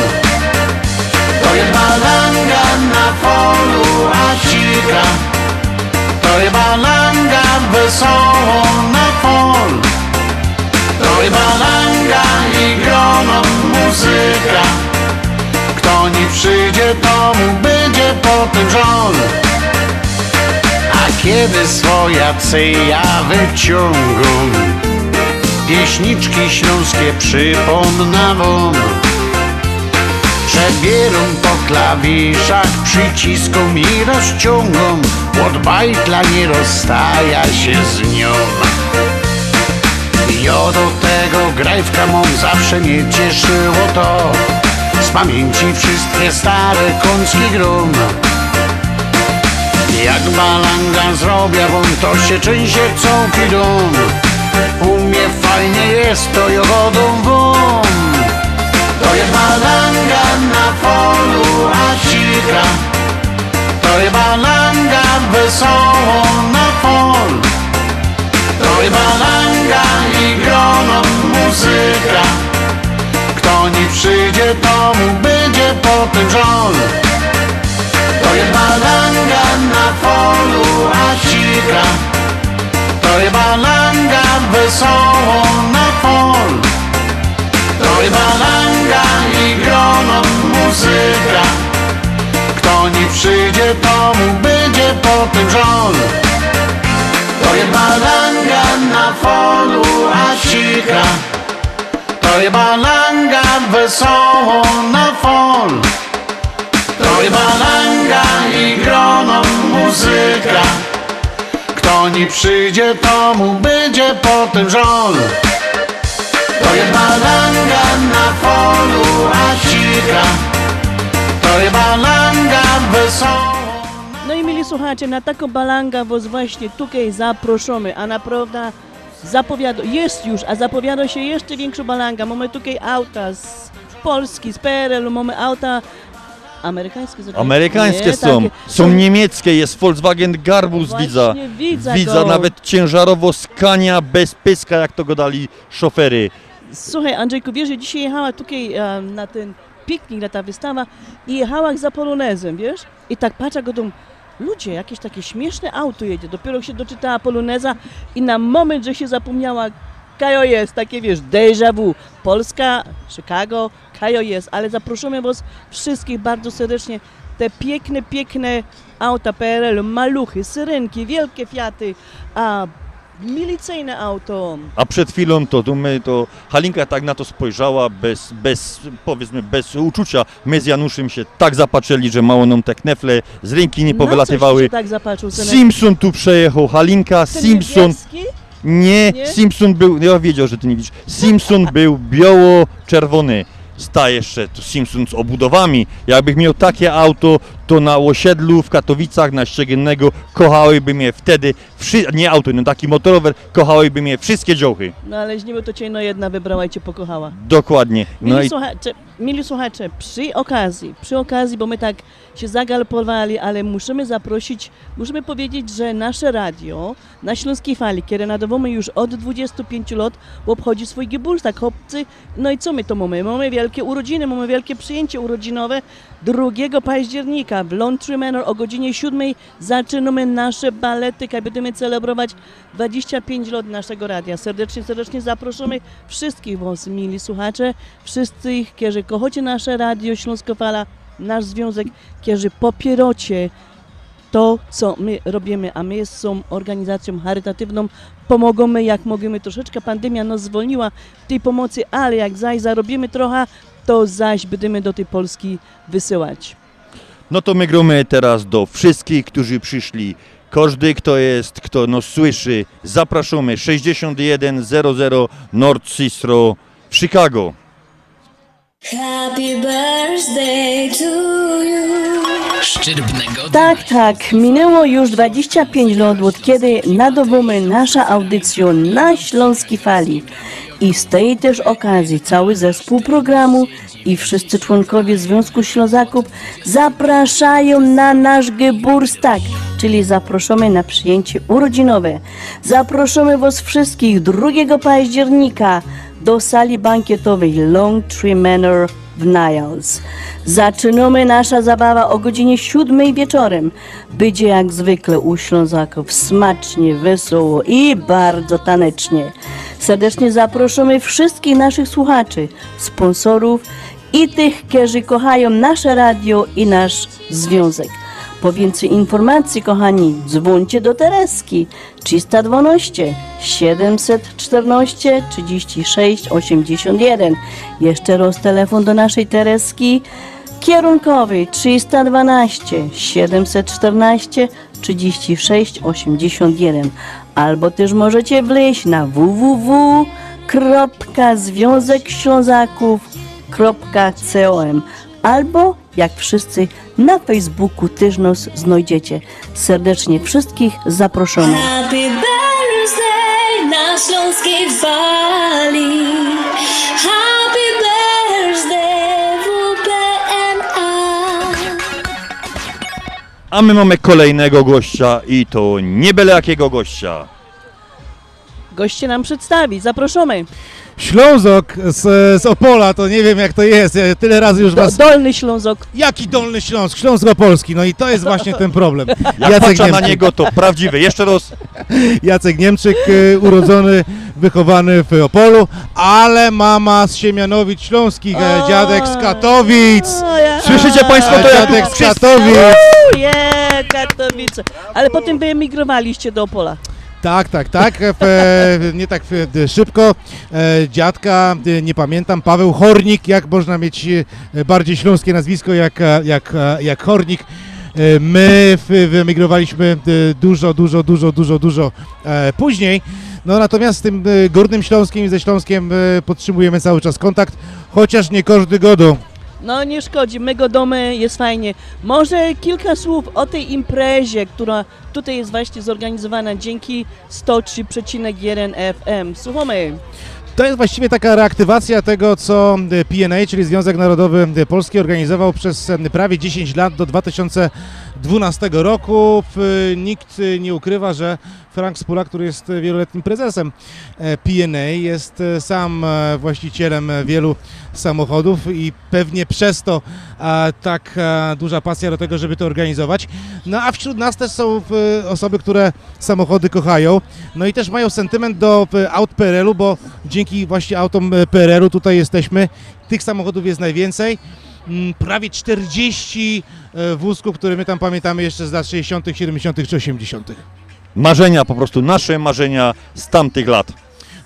[SPEAKER 6] To jest balanga na polu asika To jest balanga wesoło na polu. To jest langa muzyka. Kto nie przyjdzie, to mu będzie potem żol A kiedy swojacy ja wyciągą Pieśniczki śląskie przypomnę wam Przebierą po klawiszach, przyciską i rozciągą Od bajtla nie rozstaja się z nią Ja do tego grajwka mam zawsze mnie cieszyło to. Z pamięci wszystkie stare kącki grom Jak balanga zrobię wam, to się częściej całki dom. U mnie fajnie jest, to jogodą wam To jest balanga na polu, a To jest balanga wesoło na pol To jest balanga i grono muzyka. Kto nie przyjdzie, to mu będzie potem żol To jest balanga na polu, a cika To jest balanga wesoło na pol To jest balanga i grono muzyka. Kto nie przyjdzie, to mu będzie potem żol To jest balanga na polu, a cicha To jest balanga wesoło na fol. To jest balanga i grono muzyka. Kto nie przyjdzie, to mu będzie potem żol To jest balanga na polu, a cicha To jest balanga wesoło
[SPEAKER 2] No mieli słuchacze, na taką balanga was właśnie tutaj zaproszamy, a naprawdę zapowiada, jest już, a zapowiada się jeszcze większa balanga. Mamy tutaj auta z Polski, z PRL-u, mamy auta amerykańskie.
[SPEAKER 4] Amerykańskie
[SPEAKER 2] nie,
[SPEAKER 4] są,
[SPEAKER 2] takie.
[SPEAKER 4] są niemieckie, jest Volkswagen Garbus,
[SPEAKER 2] Właśnie
[SPEAKER 4] widza.
[SPEAKER 2] widza
[SPEAKER 4] nawet ciężarowo Scania bez pyska, jak to go dali szofery.
[SPEAKER 2] Słuchaj, Andrzejku, wiesz, że dzisiaj jechała tutaj e, na ten piknik, na ta wystawa i jechała za polonezem, wiesz? I tak patrzę go tam, ludzie, jakieś takie śmieszne auto jedzie. Dopiero się doczytała poloneza i na moment, że się zapomniała, Kajo jest, takie wiesz, déjà vu. Polska, Chicago, Kajo jest, ale zapraszamy was wszystkich bardzo serdecznie. Te piękne, piękne auta PRL, maluchy, syrenki, wielkie Fiaty, a milicyjne auto.
[SPEAKER 4] A przed chwilą to, to, my, to Halinka tak na to spojrzała bez, bez, powiedzmy, bez uczucia. My z Januszem się tak zapatrzyli, że mało nam te knefle z ręki nie powylatywały.
[SPEAKER 2] się tak zapatrzył, synek?
[SPEAKER 4] Simpson tu przejechał, Halinka,
[SPEAKER 2] Ten
[SPEAKER 4] Simpson.
[SPEAKER 2] niebieski?
[SPEAKER 4] Nie,
[SPEAKER 2] Nie?
[SPEAKER 4] Simpson był, ja wiedział, że ty nie widzisz. Simpson był biało-czerwony. Sta jeszcze to Simpson z obudowami. Jakbych miał takie auto, to na osiedlu w Katowicach, na Ściegiennego, kochałyby mnie wtedy, wszy... nie auto, no taki motorower, kochałyby mnie wszystkie działchy.
[SPEAKER 2] No ale z niby to cię no jedna wybrała i cię pokochała.
[SPEAKER 4] Dokładnie. No
[SPEAKER 2] Mili,
[SPEAKER 4] i
[SPEAKER 2] słuchacze, mili słuchacze, przy okazji, przy okazji, bo my tak się zagalopowali, ale musimy zaprosić, musimy powiedzieć, że nasze radio na Śląskiej Fali, które nadawamy już od 25 lat, obchodzi swój Geburtstag, chłopcy. No i co my to mamy? Mamy wielkie urodziny, mamy wielkie przyjęcie urodzinowe 2 października w Laundry Manor o godzinie 7 zaczynamy nasze balety, jak będziemy celebrować 25 lat naszego radia. Serdecznie, serdecznie zapraszamy wszystkich was, mili słuchacze, wszystkich, którzy kochacie nasze radio Śląsko Fala, nasz związek, którzy popieracie to, co my robimy, a my są organizacją charytatywną, pomogamy jak możemy. Troszeczkę pandemia nas zwolniła tej pomocy, ale jak zaś zarobimy trochę, to zaś będziemy do tej Polski wysyłać.
[SPEAKER 4] No to my gromy teraz do wszystkich, którzy przyszli. Każdy, kto jest, kto nas słyszy, zapraszamy 6100 North Cicero w Chicago.
[SPEAKER 1] Happy birthday to you.
[SPEAKER 2] Tak, tak. Minęło już 25 lat, od kiedy nadawamy nasza audycja na Śląskiej Fali. I z tej też okazji cały zespół programu i wszyscy członkowie Związku Ślązaków zapraszają na nasz Geburstag, czyli zapraszamy na przyjęcie urodzinowe. Zapraszamy Was wszystkich 2 października do sali bankietowej Long Tree Manor w Niles. Zaczynamy nasza zabawa o godzinie 7 wieczorem. Będzie jak zwykle u Ślązaków smacznie, wesoło i bardzo tanecznie. Serdecznie zapraszamy wszystkich naszych słuchaczy, sponsorów i tych, którzy kochają nasze radio i nasz związek. Po więcej informacji, kochani, dzwońcie do Tereski 312 714 36 81. Jeszcze raz telefon do naszej Tereski kierunkowy 312 714 36 81. Albo też możecie wleźć na www.związekślązaków.com albo jak wszyscy na Facebooku też nas znajdziecie. Serdecznie wszystkich zapraszamy.
[SPEAKER 1] Happy birthday na Śląskiej Fali. Happy birthday WPNA.
[SPEAKER 4] A my mamy kolejnego gościa i to nie byle jakiego gościa.
[SPEAKER 2] Goście nam przedstawi, zapraszamy.
[SPEAKER 17] Ślązok z, z Opola, to nie wiem jak to jest, ja tyle razy już
[SPEAKER 2] Do,
[SPEAKER 17] was...
[SPEAKER 2] Dolny Ślązok.
[SPEAKER 17] Jaki Dolny Śląsk? Śląsk Opolski, no i to jest właśnie ten problem. [LAUGHS]
[SPEAKER 4] Jak patrzę na niego, to prawdziwy. Jeszcze raz. [LAUGHS]
[SPEAKER 17] Jacek Niemczyk, e, urodzony, wychowany w Opolu, ale mama z Siemianowic Śląskich, e, dziadek z Katowic.
[SPEAKER 4] Słyszycie państwo to, jak
[SPEAKER 17] Dziadek z Katowic.
[SPEAKER 2] Je, Katowice. Ale potem wyemigrowaliście do Opola.
[SPEAKER 17] Tak, tak, tak. E, nie tak e, szybko. E, dziadka, nie pamiętam, Paweł Hornik, jak można mieć bardziej śląskie nazwisko jak, jak, jak Hornik. My wyemigrowaliśmy dużo, dużo, dużo, dużo, dużo później. No natomiast z tym Górnym Śląskiem i ze Śląskiem podtrzymujemy cały czas kontakt, chociaż nie każdy godu.
[SPEAKER 2] No nie szkodzi, my go domy, jest fajnie. Może kilka słów o tej imprezie, która tutaj jest właśnie zorganizowana dzięki 103,1 FM. Słuchamy.
[SPEAKER 17] To jest właściwie taka reaktywacja tego, co PNA, czyli Związek Narodowy Polski, organizował przez prawie 10 lat do 2012 roku. W- Nikt e, nie ukrywa, że Frank Spula, który jest e, wieloletnim prezesem e, PNA, jest sam e, właścicielem e, wielu samochodów i pewnie przez to tak duża pasja do tego, żeby to organizować. No a wśród nas też są osoby, które samochody kochają, no i też mają sentyment do aut PRL-u, bo dzięki właśnie autom PRL-u tutaj jesteśmy. Tych samochodów jest najwięcej. Mm, Prawie 40 e, wózków, które my tam pamiętamy jeszcze z lat 60., 70. czy 80.
[SPEAKER 4] Marzenia, po prostu nasze marzenia z tamtych lat.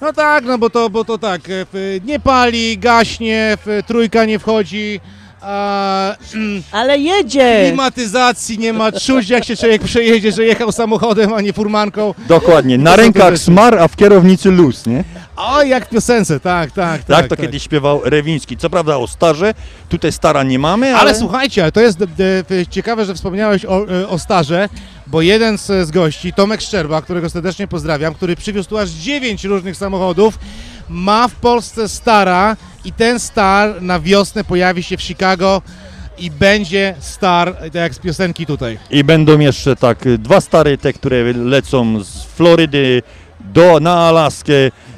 [SPEAKER 17] No tak, no bo to, bo to tak, e, nie pali, gaśnie, trójka nie wchodzi, a, mm,
[SPEAKER 2] Ale jedzie!
[SPEAKER 17] klimatyzacji nie ma, czuć jak się człowiek przejedzie, że jechał samochodem, a nie furmanką.
[SPEAKER 4] Dokładnie. Na rękach smar, a w kierownicy luz, nie?
[SPEAKER 17] O, jak w piosence, tak, tak,
[SPEAKER 4] Tak,
[SPEAKER 17] tak.
[SPEAKER 4] to kiedyś śpiewał Rewiński. Co prawda o starze, tutaj stara nie mamy, ale...
[SPEAKER 17] Ale słuchajcie, ale to jest d- d- ciekawe, że wspomniałeś o, e, o starze, bo jeden z, z gości, Tomek Szczerba, którego serdecznie pozdrawiam, który przywiózł tu aż 9 różnych samochodów, ma w Polsce stara i ten star na wiosnę pojawi się w Chicago i będzie star, tak jak z piosenki tutaj.
[SPEAKER 4] I będą jeszcze tak dwa stare, te, które lecą z Florydy do, na Alaskę.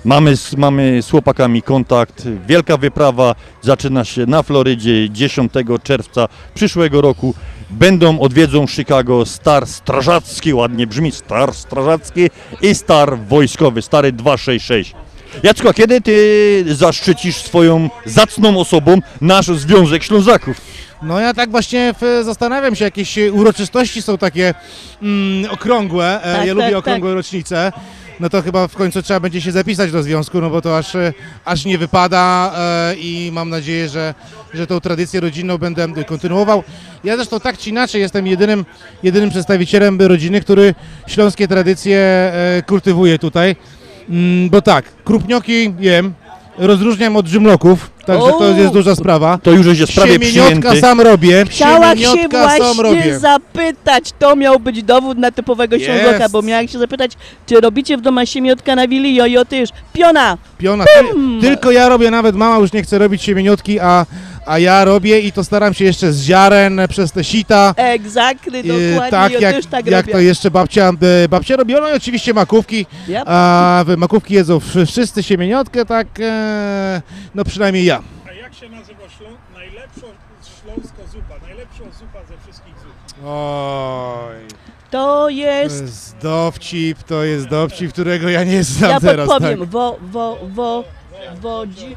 [SPEAKER 4] Mamy, mamy z chłopakami kontakt. Wielka wyprawa zaczyna się na Florydzie 10 czerwca przyszłego roku. Będą, odwiedzą Chicago Star Strażacki, ładnie brzmi, Star Strażacki i Star Wojskowy, stary 266. Jacko, a kiedy ty zaszczycisz swoją zacną osobą nasz Związek Ślązaków?
[SPEAKER 17] No ja tak właśnie w, zastanawiam się, jakieś e, uroczystości są takie mm, okrągłe, e,
[SPEAKER 2] Tak,
[SPEAKER 17] ja
[SPEAKER 2] tak,
[SPEAKER 17] lubię okrągłe
[SPEAKER 2] tak.
[SPEAKER 17] rocznice, no to chyba w końcu trzeba będzie się zapisać do związku, no bo to aż, e, aż nie wypada e, i mam nadzieję, że, że tą tradycję rodzinną będę kontynuował. Ja zresztą tak czy inaczej jestem jedynym, jedynym przedstawicielem rodziny, który śląskie tradycje e, kultywuje tutaj, mm, bo tak, krupnioki jem, rozróżniam od dżumloków, także to jest duża sprawa.
[SPEAKER 4] To już jest prawie
[SPEAKER 17] Siemieniotka
[SPEAKER 4] przyjęty.
[SPEAKER 17] sam robię.
[SPEAKER 2] Chciałam się
[SPEAKER 17] Siemieniotka sam
[SPEAKER 2] właśnie
[SPEAKER 17] robię.
[SPEAKER 2] zapytać, to miał być dowód na typowego
[SPEAKER 17] Jest.
[SPEAKER 2] Ślązoka, bo miałem się zapytać, czy robicie w domu siemiotka na wili, jojo też, piona!
[SPEAKER 17] Piona. Ty, tylko ja robię, nawet mama już nie chce robić siemieniotki, a, a ja robię i to staram się jeszcze z ziaren przez te sita.
[SPEAKER 2] Exactly,
[SPEAKER 17] E,
[SPEAKER 2] dokładnie,
[SPEAKER 17] tak,
[SPEAKER 2] ja
[SPEAKER 17] jak,
[SPEAKER 2] też tak
[SPEAKER 17] jak
[SPEAKER 2] robię.
[SPEAKER 17] to jeszcze babcia, e, babcia robiła, no i oczywiście makówki.
[SPEAKER 2] Yep.
[SPEAKER 17] A w- makówki jedzą wsz- wszyscy siemieniotkę, tak, e, no przynajmniej ja.
[SPEAKER 10] A jak się nazywa Ślą-
[SPEAKER 2] Śląsko zupa, najlepszą zupa ze wszystkich zup.
[SPEAKER 17] Oj.
[SPEAKER 2] To
[SPEAKER 17] To
[SPEAKER 2] jest...
[SPEAKER 17] jest dowcip, to jest dowcip, którego ja nie znam
[SPEAKER 2] Ja
[SPEAKER 17] teraz.
[SPEAKER 2] podpowiem.
[SPEAKER 17] Tak.
[SPEAKER 2] Wo, wo, wo, wodzi...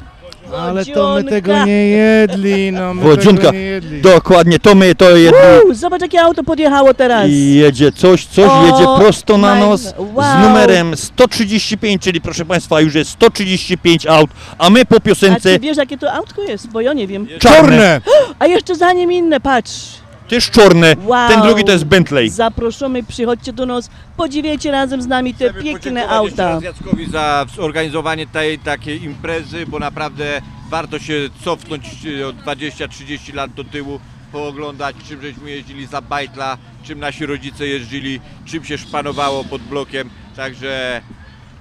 [SPEAKER 17] Ale to my tego nie jedli, no my
[SPEAKER 18] Wodzionka,
[SPEAKER 17] tego nie jedli.
[SPEAKER 18] dokładnie, to my to jedli.
[SPEAKER 2] Uuu, zobacz jakie auto podjechało teraz.
[SPEAKER 18] I jedzie coś, coś
[SPEAKER 2] O
[SPEAKER 18] jedzie prosto na
[SPEAKER 2] my-
[SPEAKER 18] nos
[SPEAKER 2] wow.
[SPEAKER 18] z numerem 135, czyli proszę Państwa już jest 135 aut, a my po
[SPEAKER 2] A
[SPEAKER 18] piosence
[SPEAKER 2] ty wiesz jakie to autko jest? Bo ja nie wiem.
[SPEAKER 18] Czarne. [GASPS]
[SPEAKER 2] A jeszcze za nim inne, patrz.
[SPEAKER 18] Też czarne,
[SPEAKER 2] Wow.
[SPEAKER 18] ten drugi to jest Bentley.
[SPEAKER 2] Zaproszony, przychodźcie do nas, podziwiajcie razem z nami te piękne
[SPEAKER 3] Podziękować
[SPEAKER 2] auta.
[SPEAKER 3] jeszcze raz Jackowi za zorganizowanie tej takiej imprezy, bo naprawdę warto się cofnąć e, o 20-30 lat do tyłu, pooglądać czym żeśmy jeździli za bajtla, czym nasi rodzice jeździli, czym się szpanowało pod blokiem. Także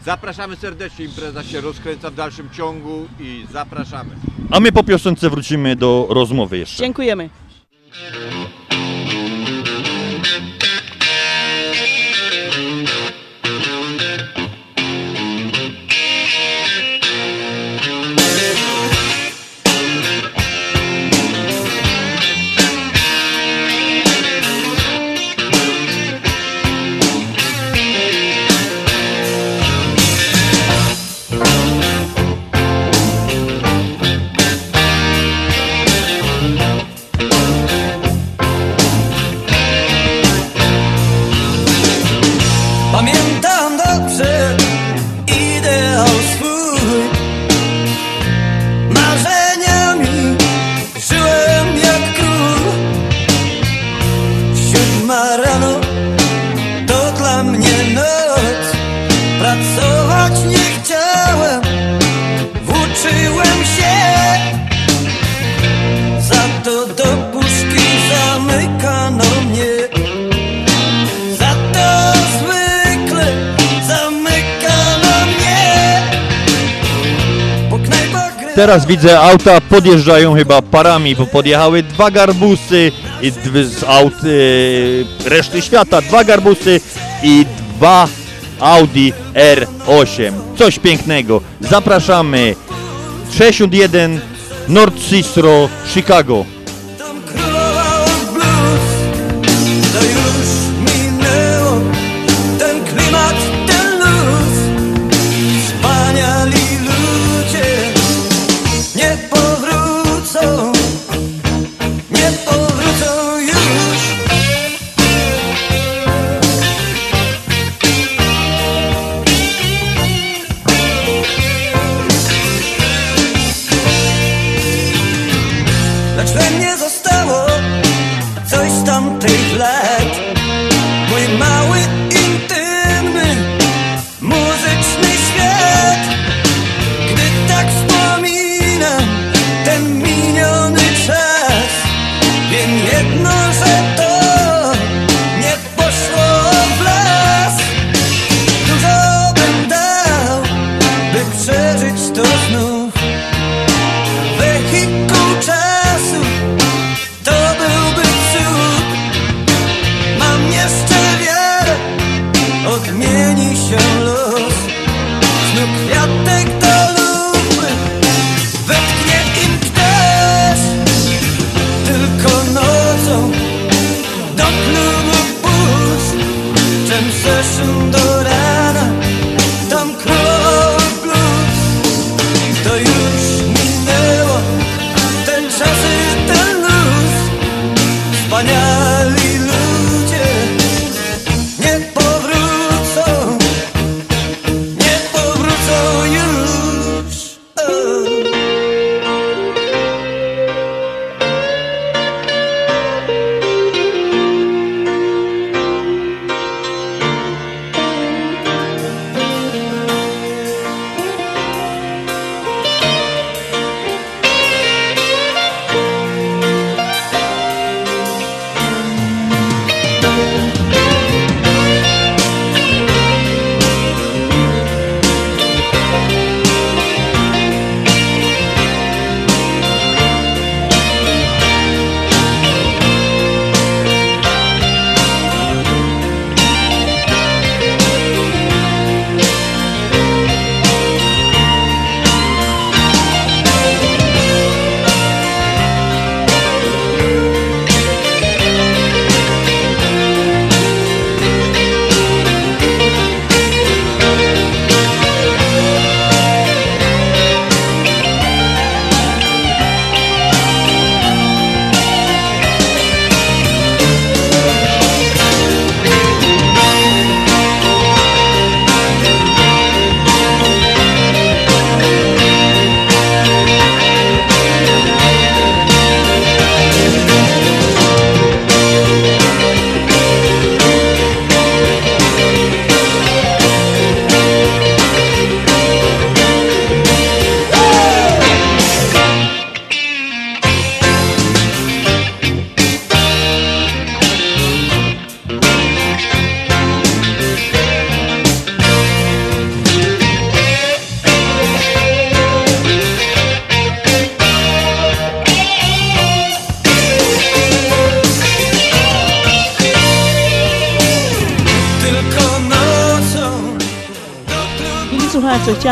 [SPEAKER 3] zapraszamy serdecznie, impreza się rozkręca w dalszym ciągu i zapraszamy.
[SPEAKER 18] A my po piosence wrócimy do rozmowy jeszcze.
[SPEAKER 2] Dziękujemy.
[SPEAKER 4] Thank you.
[SPEAKER 18] Teraz widzę auta podjeżdżają chyba parami, bo podjechały dwa garbusy i z aut e, reszty świata, dwa garbusy i dwa Audi R8. Coś pięknego. Zapraszamy 61 North Cicero, Chicago.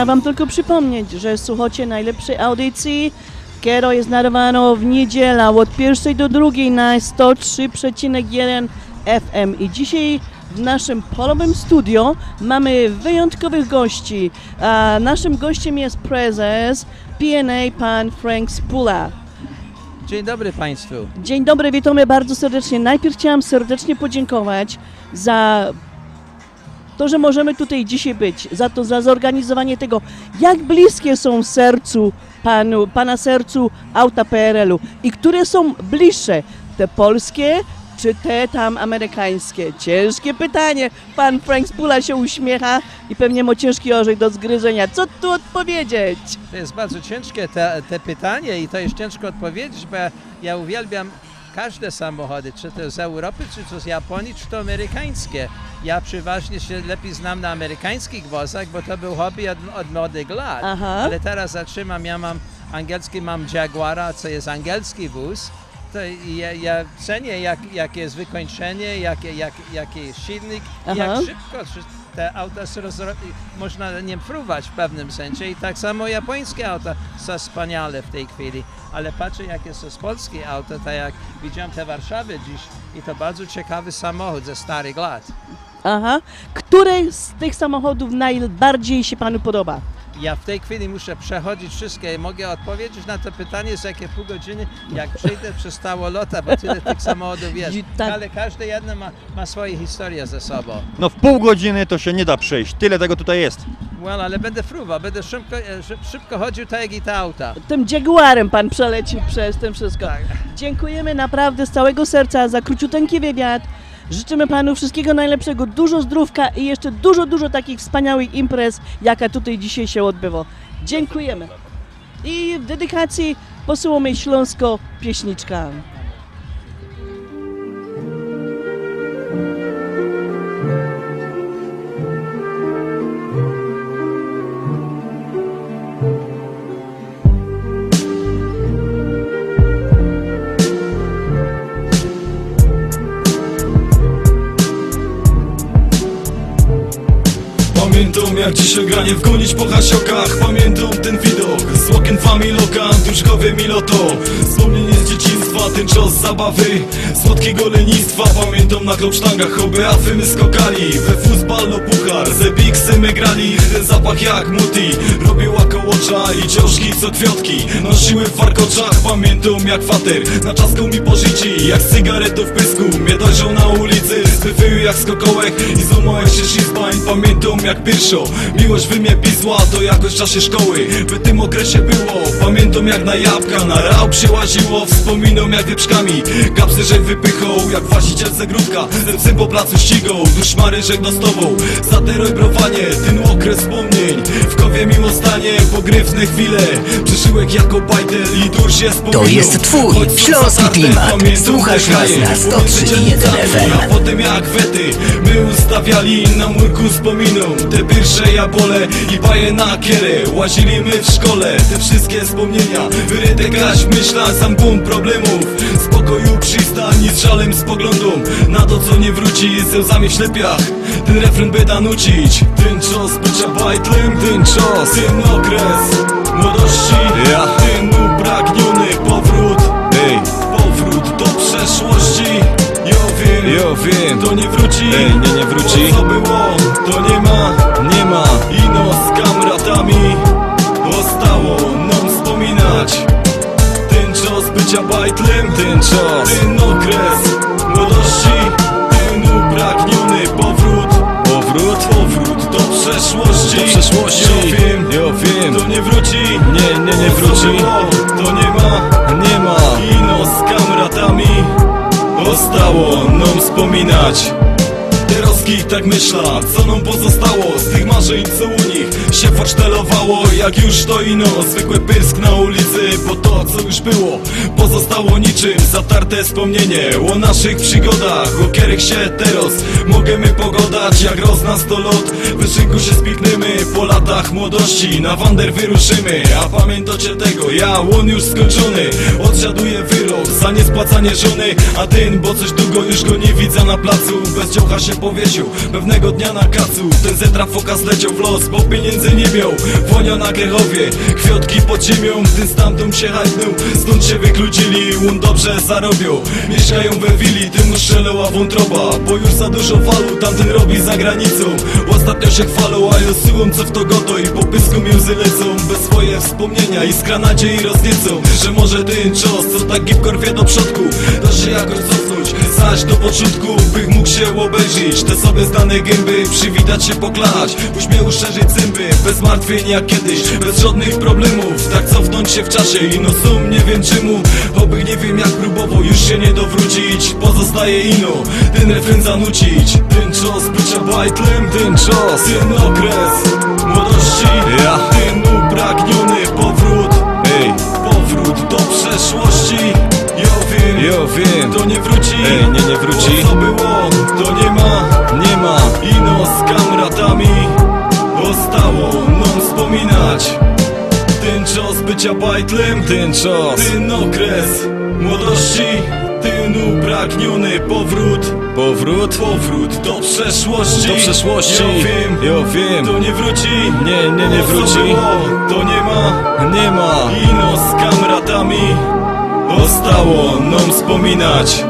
[SPEAKER 2] Chciałam wam tylko przypomnieć, że słuchacie najlepszej audycji, która jest nadawana w niedzielę od pierwszej do drugiej na 103,1 FM. I dzisiaj w naszym polowym studio mamy wyjątkowych gości. A naszym gościem jest prezes PNA, pan Frank Spula.
[SPEAKER 19] Dzień dobry Państwu.
[SPEAKER 2] Dzień dobry, witamy bardzo serdecznie. Najpierw chciałam serdecznie podziękować za to, że możemy tutaj dzisiaj być, za to, za zorganizowanie tego, jak bliskie są sercu panu, pana sercu auta PRL-u i które są bliższe, te polskie czy te tam amerykańskie? Ciężkie pytanie. Pan Frank Spula się uśmiecha i pewnie ma ciężki orzech do zgryzenia. Co tu odpowiedzieć?
[SPEAKER 19] To jest bardzo ciężkie te, te pytanie i to jest ciężko odpowiedzieć, bo ja uwielbiam każde samochody, czy to z Europy, czy to z Japonii, czy to amerykańskie. Ja przeważnie się lepiej znam na amerykańskich wozach, bo to był hobby od, od młodych lat.
[SPEAKER 2] Aha.
[SPEAKER 19] Ale teraz zatrzymam, ja mam angielski, mam Jaguara, co jest angielski wóz. To ja, ja cenię, jak, jakie jest wykończenie, jakie, jak, jaki jest silnik, i jak
[SPEAKER 2] Aha.
[SPEAKER 19] szybko te auta można nim fruwać w pewnym sensie i tak samo japońskie auta są wspaniale w tej chwili, ale patrzę jakie są z polskie auta, tak jak widziałem te Warszawy dziś i to bardzo ciekawy samochód ze starych lat.
[SPEAKER 2] Aha. Które z tych samochodów najbardziej się panu podoba?
[SPEAKER 19] Ja w tej chwili muszę przechodzić wszystkie. Mogę odpowiedzieć na to pytanie za jakie pół godziny, jak przyjdę [LAUGHS] przez stało lota, bo tyle tych samochodów jest.
[SPEAKER 2] I tak-
[SPEAKER 19] Ale każdy jeden ma, ma swoje historie ze sobą.
[SPEAKER 4] No w pół godziny to się nie da przejść, tyle tego tutaj jest.
[SPEAKER 19] Well, ale będę fruwał, będę szybko, e, szyb- szybko chodził tak jak i te auta.
[SPEAKER 2] Tym Jaguarem pan przeleci przez tym wszystko. Dziękujemy naprawdę z całego serca za króciuteńki wywiad. Życzymy panu wszystkiego najlepszego, dużo zdrówka i jeszcze dużo, dużo takich wspaniałych imprez, jaka tutaj dzisiaj się odbywa. Dziękujemy. I w dedykacji posyłamy Śląsko pieśniczka.
[SPEAKER 20] Jak dzisiaj granie wgonić po hasiokach Pamiętam ten widok. Z okien familoka Duszkowie miloto. Wspomnienie z dzieciństwa, ten czas zabawy. Słodkiego lenistwa Pamiętam na klopsztangach hobby afy my skokali. We futbal no puchar, ze bigsy my grali. Ten zapach jak muti Robił okołocza i ciążki co kwiotki Nosiły w warkoczach Pamiętam jak fater. Na czaską mi pożyci Jak z w pysku. Mnie dojrzał na ulicy Zbywył jak skokołek. I złamałem się szizbań Pamiętam jak pierwszo. Miłość wy mnie pisła To jakoś w czasie szkoły. W tym okresie było Pamiętam jak na jabłka. Na rał przyłaziło Wspominam jak wieprzkami Kapsy żeg wypychał Jak właściciel zagródka Ze psy po placu ścigał Duszmary żegno z tobą Za te rojbrowanie Ten okres wspomnień. W kowie miło stanie Pogrywne chwile. Przeszyłek jako bajtel I dusz jest
[SPEAKER 21] To jest twój śląski klimat. Słuchasz nas na 103.1 FM.
[SPEAKER 20] A potem jak wety. My ustawiali na murku wspominą Te pierwsze jabole i baje na kierę. Łazili my w szkole Te wszystkie wspomnienia. Wyryte grać w myślach Sam bum problemów. Spokoju przystań z żalem spoglądą Na to co nie wróci z łzami w ślepiach Ten refren by da nucić. Ten czas bycia bajtlem Ten czas, ten okres Młodości ja. Ten upragniony powrót. Ej, powrót do przeszłości. Ja wiem, ja wiem. To nie wróci, Ej, nie, nie wróci. To co było, to nie ma, nie ma. Ino z kamratami bycia bajtlem Ten czas, ten okres. Młodości Ten upragniony powrót. Powrót, powrót do przeszłości. Do przeszłości. Ja wiem, ja wiem. To nie wróci, nie, nie, nie wróci. To nie ma, nie ma. Ino z kamratami. Zostało nam wspominać Teroski tak myśla, co nam pozostało? Z tych marzeń, co u nich się pocztelowało Jak już to ino, zwykły pysk na ulicy Bo to, co już było, pozostało niczym. Zatarte wspomnienie o naszych przygodach O których się teraz możemy pogodać. Jak roz nas to lot, w szynku się spikniemy Po latach młodości na wander wyruszymy. A pamiętacie tego, ja łon już skończony Odsiaduję wyrok za niespłacanie żony. A ten, bo coś długo już go nie widzę na placu Bez dziołcha się powiesił Grzesiu Pewnego dnia na kacu Ten zetra foka zleciał w los Bo pieniędzy nie miał. Wonia na Grechowie Kwiotki pod ziemią Ten stamtąd się hajtnął. Stąd się wykludzili On dobrze zarobią Mieszkają we willi Tym strzelała wątroba Bo już za dużo walu Tamten robi za granicą. Ostatnio się chwalą A ja słucham co w to goto I po pysku łzy lecą. Bez swoje wspomnienia Iskra nadziei rozniecą Że może ten czas Co taki w korwie do przodku Da się jakoś cofnąć Do początku Bych mógł się obejrzeć Te sobie znane gęby Przywitać się poklać Uśmiechu szerzyć zęby Bez martwień jak kiedyś Bez żadnych problemów. Tak cofnąć się w czasie I no sum nie wiem czemu. Oby nie wiem jak próbował Już się nie dowrócić. Pozostaje ino Ten refren zanucić. Ten czas bycia bajtlem Ten czas Ten okres Młodości. Ja. Ten upragniony powrót Ej. Powrót do przeszłości wiem. Wiem. To nie wróci. Ej nie nie wróci. Co było To nie ma. Nie ma. Ino z kamratami Zostało nam wspominać. Ten czas bycia bajtlem. Ten czas. Ten okres młodości. Ten upragniony powrót. Powrót? Powrót do przeszłości. Do przeszłości. Ja wiem. Ja wiem. To nie wróci. Nie, nie, nie wróci. To nie ma. Nie ma. Ino z kamratami Zostało nam wspominać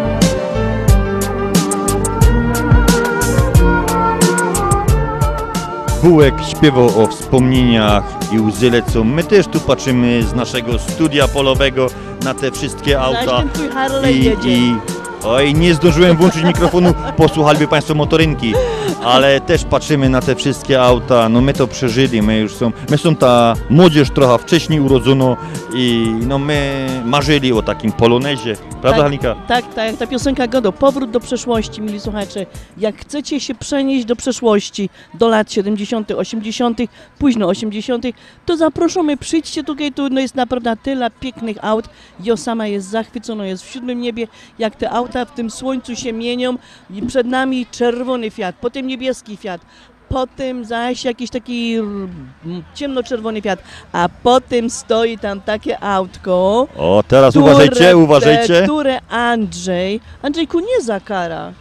[SPEAKER 4] Bułek śpiewał o wspomnieniach i łzy lecą. My też tu patrzymy z naszego studia polowego na te wszystkie auta.
[SPEAKER 2] Zaś ten twój Harley
[SPEAKER 4] I,
[SPEAKER 2] jedzie.
[SPEAKER 4] i oj, nie zdążyłem włączyć mikrofonu, [LAUGHS] posłuchaliby Państwo motorynki, ale też patrzymy na te wszystkie auta. No my to przeżyli, my już są, my są ta młodzież trochę wcześniej urodzono i no my marzyli o takim polonezie, prawda
[SPEAKER 2] tak,
[SPEAKER 4] Halika?
[SPEAKER 2] Tak, tak, jak ta piosenka Godo, powrót do przeszłości, mili słuchacze. Jak chcecie się przenieść do przeszłości, do lat 70., 80., późno 80., to zaproszamy, przyjdźcie tutaj, tu no jest naprawdę tyle pięknych aut. Jo sama jest zachwycona, jest w siódmym niebie, jak te auta w tym słońcu się mienią. I przed nami czerwony Fiat, potem niebieski Fiat, potem zaś jakiś taki ciemnoczerwony Fiat, a potem stoi tam takie autko.
[SPEAKER 4] O, teraz uważajcie, uważajcie.
[SPEAKER 2] Które Andrzej, Andrzejku nie zakara.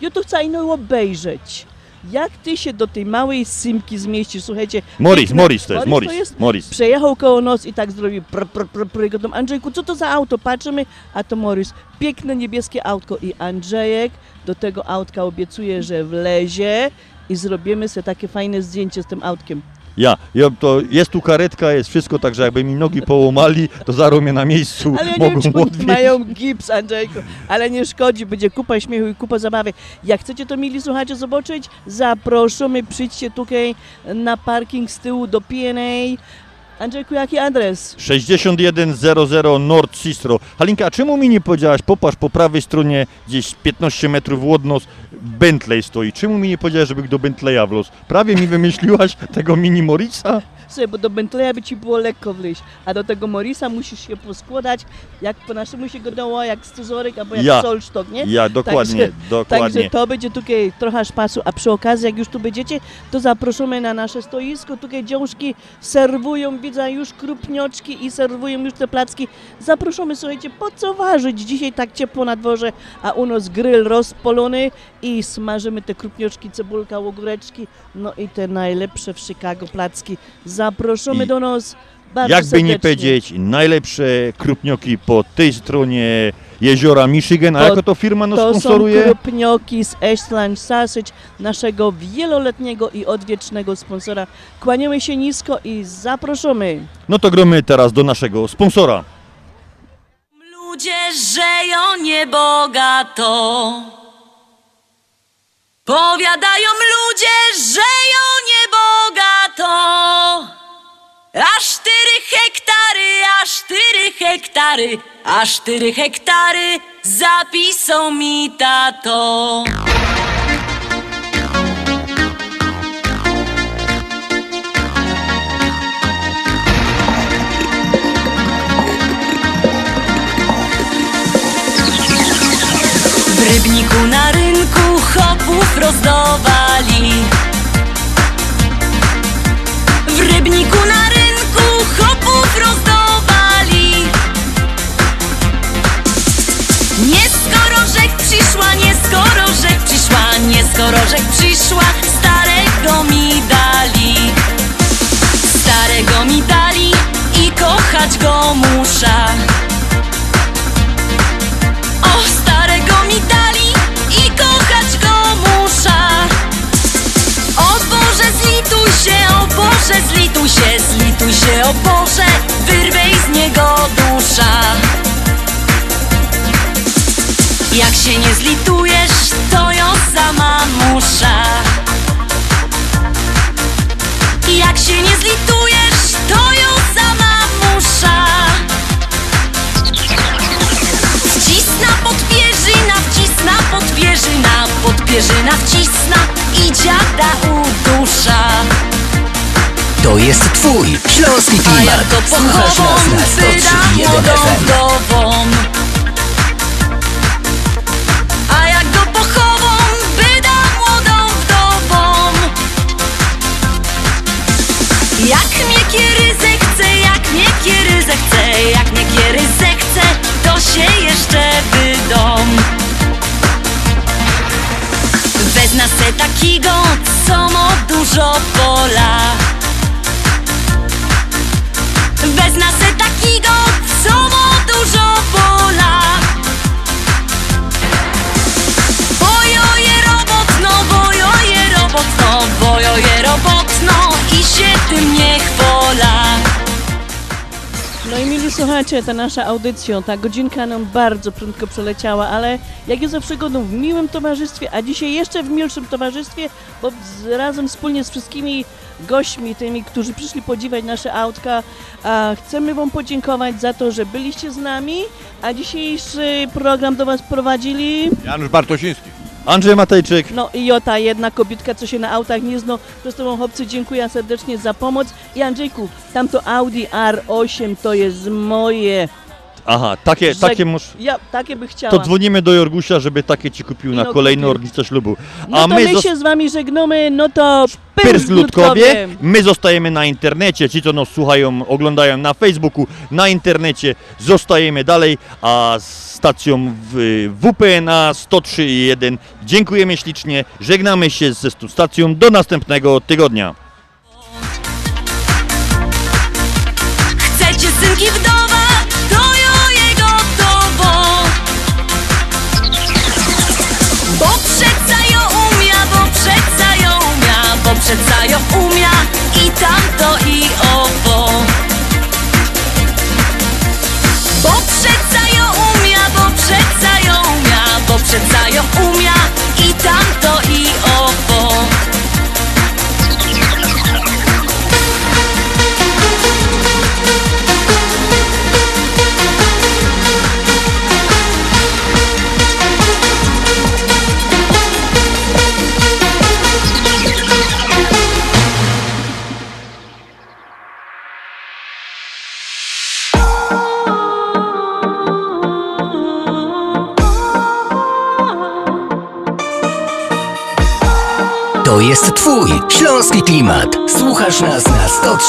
[SPEAKER 2] Ja to chcę ino obejrzeć. Jak ty się do tej małej symki zmieścisz, słuchajcie.
[SPEAKER 4] Morris, Morris to jest, Morris, Morris.
[SPEAKER 2] Przejechał koło nos i tak zrobił pr, pr, pr, pr, pr, Andrzejku, co to za auto? Patrzymy, a to Morris. Piękne niebieskie autko i Andrzejek do tego autka obiecuje, że wlezie i zrobimy sobie takie fajne zdjęcie z tym autkiem.
[SPEAKER 4] Ja, ja, to jest tu karetka, jest wszystko, także jakby mi nogi połamali, to zaraz mnie na miejscu
[SPEAKER 2] Ale ja nie wiem,
[SPEAKER 4] mogą
[SPEAKER 2] czy mają gips, Andrzejku, ale nie szkodzi, będzie kupa śmiechu i kupa zabawy. Jak chcecie to, mili słuchacze, zobaczyć, zaproszamy, przyjdźcie tutaj na parking z tyłu do P&A. Andrzejku, jaki adres?
[SPEAKER 4] 6100 Nord Cistro. Halinka, a czemu mi nie powiedziałaś, popatrz po prawej stronie, gdzieś 15 metrów w odnos, Bentley stoi. Czemu mi nie powiedziałaś, żeby do Bentleya w los? Prawie mi wymyśliłaś [LAUGHS] tego mini Morisa?
[SPEAKER 2] Słuchaj, bo do Bentleya by ci było lekko wleźć, a do tego Morisa musisz się poskładać, jak po naszemu się godało, jak scyzoryk albo jak
[SPEAKER 4] Ja.
[SPEAKER 2] solsztok, nie?
[SPEAKER 4] Ja, dokładnie,
[SPEAKER 2] także,
[SPEAKER 4] dokładnie.
[SPEAKER 2] Także to będzie tutaj trochę szpasu, a przy okazji, jak już tu będziecie, to zaproszamy na nasze stoisko, tutaj dziążki serwują, widzę już krupnioczki i serwują już te placki. Zaproszamy, słuchajcie, po co ważyć? Dzisiaj tak ciepło na dworze, a u nas grill rozpolony i smażymy te krupnioczki, cebulka, ogóreczki, no i te najlepsze w Chicago placki. Zaproszamy
[SPEAKER 4] I
[SPEAKER 2] do nas bardzo
[SPEAKER 4] Jakby nie
[SPEAKER 2] serdecznie.
[SPEAKER 4] powiedzieć, najlepsze krupnioki po tej stronie jeziora Michigan, a
[SPEAKER 2] To-
[SPEAKER 4] jako to firma nas
[SPEAKER 2] To są
[SPEAKER 4] sponsoruje?
[SPEAKER 2] krupnioki z Ashland Sausage, naszego wieloletniego i odwiecznego sponsora. Kłaniamy się nisko i zapraszamy.
[SPEAKER 4] No to gromy teraz do naszego sponsora.
[SPEAKER 1] Ludzie żyją niebogato. Powiadają ludzie, żyją niebogato. Aż cztery hektary, aż cztery hektary, aż cztery hektary zapisał mi tato. W rybniku na rynku chopów rozdawali. W rybniku na rynku chopów skorożek przyszła Starego mi dali. Starego mi dali i kochać go musza O, starego mi dali i kochać go musza O Boże, zlituj się, o Boże, zlituj się, zlituj się, o Boże Wyrwej z niego dusza. Jak się nie zlituje musza Jak się nie zlitujesz, to ją sama musza Wcisna podpierzyna, wcisna podpierzyna Podpierzyna wcisna i dziada udusza
[SPEAKER 21] To jest twój śląski
[SPEAKER 1] A
[SPEAKER 21] klimat.
[SPEAKER 1] jak go
[SPEAKER 21] Słuchasz
[SPEAKER 1] pochową,
[SPEAKER 21] nas na
[SPEAKER 1] wyda
[SPEAKER 21] 103.1
[SPEAKER 1] młodą
[SPEAKER 21] FM.
[SPEAKER 1] wdową Jak mnie kieryzę chce, jak mnie kieryzę chce Jak mnie kieryzę chce, to się jeszcze wydom. Wezna se takiego, co ma dużo pola. Wezna se takiego, co ma no bojoje robot, no i się tym nie chwola
[SPEAKER 2] No i mili słuchacze, ta nasza audycja, ta godzinka nam bardzo prędko przeleciała, ale jak jest zawsze godą w miłym towarzystwie, a dzisiaj jeszcze w milszym towarzystwie, bo z, razem wspólnie z wszystkimi gośćmi, tymi, którzy przyszli podziwiać nasze autka, a chcemy Wam podziękować za to, że byliście z nami, a dzisiejszy program do Was prowadzili...
[SPEAKER 3] Janusz Bartosiński.
[SPEAKER 4] Andrzej Matejczyk.
[SPEAKER 2] No i o ta jedna kobietka, co się na autach nie zna. Przez tobą chłopcy dziękuję serdecznie za pomoc. I Andrzejku, tamto Audi R8 to jest moje.
[SPEAKER 4] Aha, takie,
[SPEAKER 2] Że-
[SPEAKER 4] takie mus...
[SPEAKER 2] Ja takie by chciała.
[SPEAKER 4] To dzwonimy do Jorgusia, żeby takie ci kupił na
[SPEAKER 2] No,
[SPEAKER 4] kolejną
[SPEAKER 2] kupił.
[SPEAKER 4] orgnicę ślubu.
[SPEAKER 2] No to my,
[SPEAKER 4] zos-
[SPEAKER 2] się z wami żegnamy, no to
[SPEAKER 4] Pyrs Ludkowie. My zostajemy na internecie. Ci, co nas słuchają, oglądają na Facebooku, na internecie, zostajemy dalej, a z stacją w WPNA 103.1 dziękujemy ślicznie, żegnamy się ze stu- stacją do następnego tygodnia.
[SPEAKER 1] Chcecie synki wdowa, to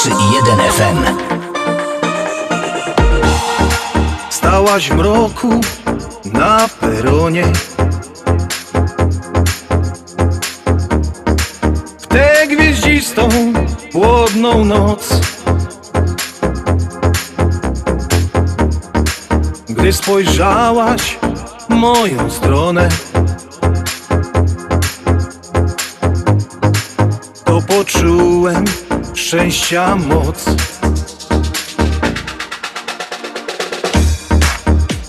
[SPEAKER 21] FM
[SPEAKER 7] Stałaś w mroku na peronie. W tę gwieździstą, chłodną noc. Gdy spojrzałaś w moją stronę To poczułem szczęścia moc.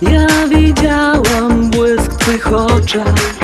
[SPEAKER 22] Ja widziałam błysk twych oczach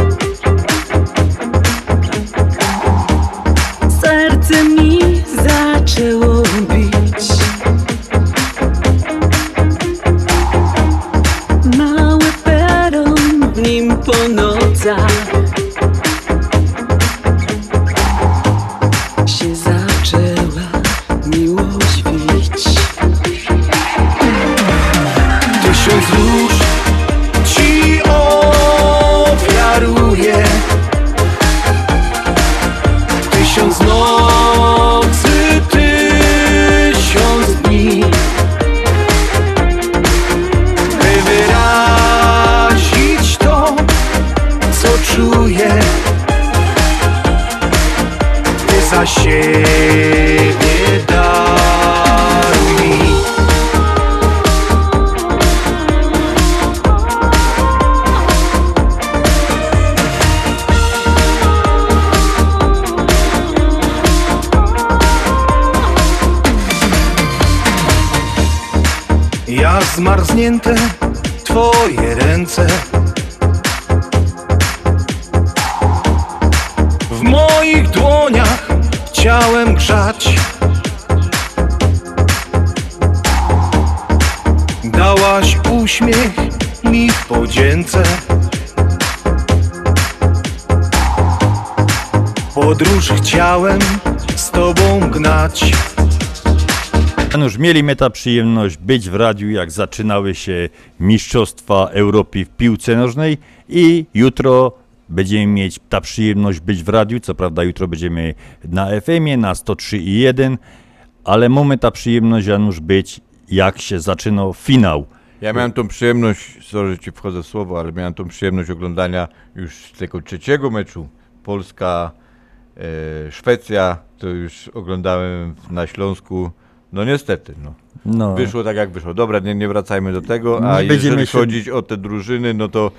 [SPEAKER 22] zmarznięte twoje ręce
[SPEAKER 4] Janusz, mieliśmy ta przyjemność być w radiu, jak zaczynały się Mistrzostwa Europy w piłce nożnej i jutro będziemy mieć ta przyjemność być w radiu, co prawda jutro będziemy na FM-ie, na 103,1, ale mamy ta przyjemność, Janusz, być jak się zaczynał finał.
[SPEAKER 3] Ja miałem tą przyjemność, sorry, że ci wchodzę w słowo, ale miałem tą przyjemność oglądania już tego trzeciego meczu. Polska, e, Szwecja, to już oglądałem na Śląsku. No niestety, no.
[SPEAKER 4] No.
[SPEAKER 3] Wyszło tak jak wyszło. Dobra, nie, nie wracajmy do tego,
[SPEAKER 4] Nie
[SPEAKER 3] a
[SPEAKER 4] będziemy
[SPEAKER 3] jeżeli
[SPEAKER 4] się-
[SPEAKER 3] chodzić o te drużyny, no to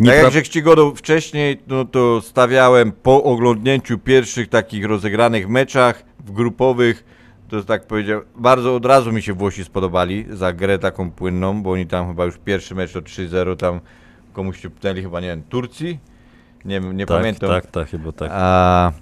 [SPEAKER 4] Nie
[SPEAKER 3] tak
[SPEAKER 4] pra-
[SPEAKER 3] jak ścigodą wcześniej, no to stawiałem po oglądnięciu pierwszych takich rozegranych meczach w grupowych, to tak powiedział, bardzo od razu mi się Włosi spodobali za grę taką płynną, bo oni tam chyba już pierwszy mecz to 3-0 tam komuś ciupnęli chyba, nie wiem, Turcji? Nie, nie
[SPEAKER 4] Tak,
[SPEAKER 3] pamiętam.
[SPEAKER 4] tak, tak, chyba tak.
[SPEAKER 3] A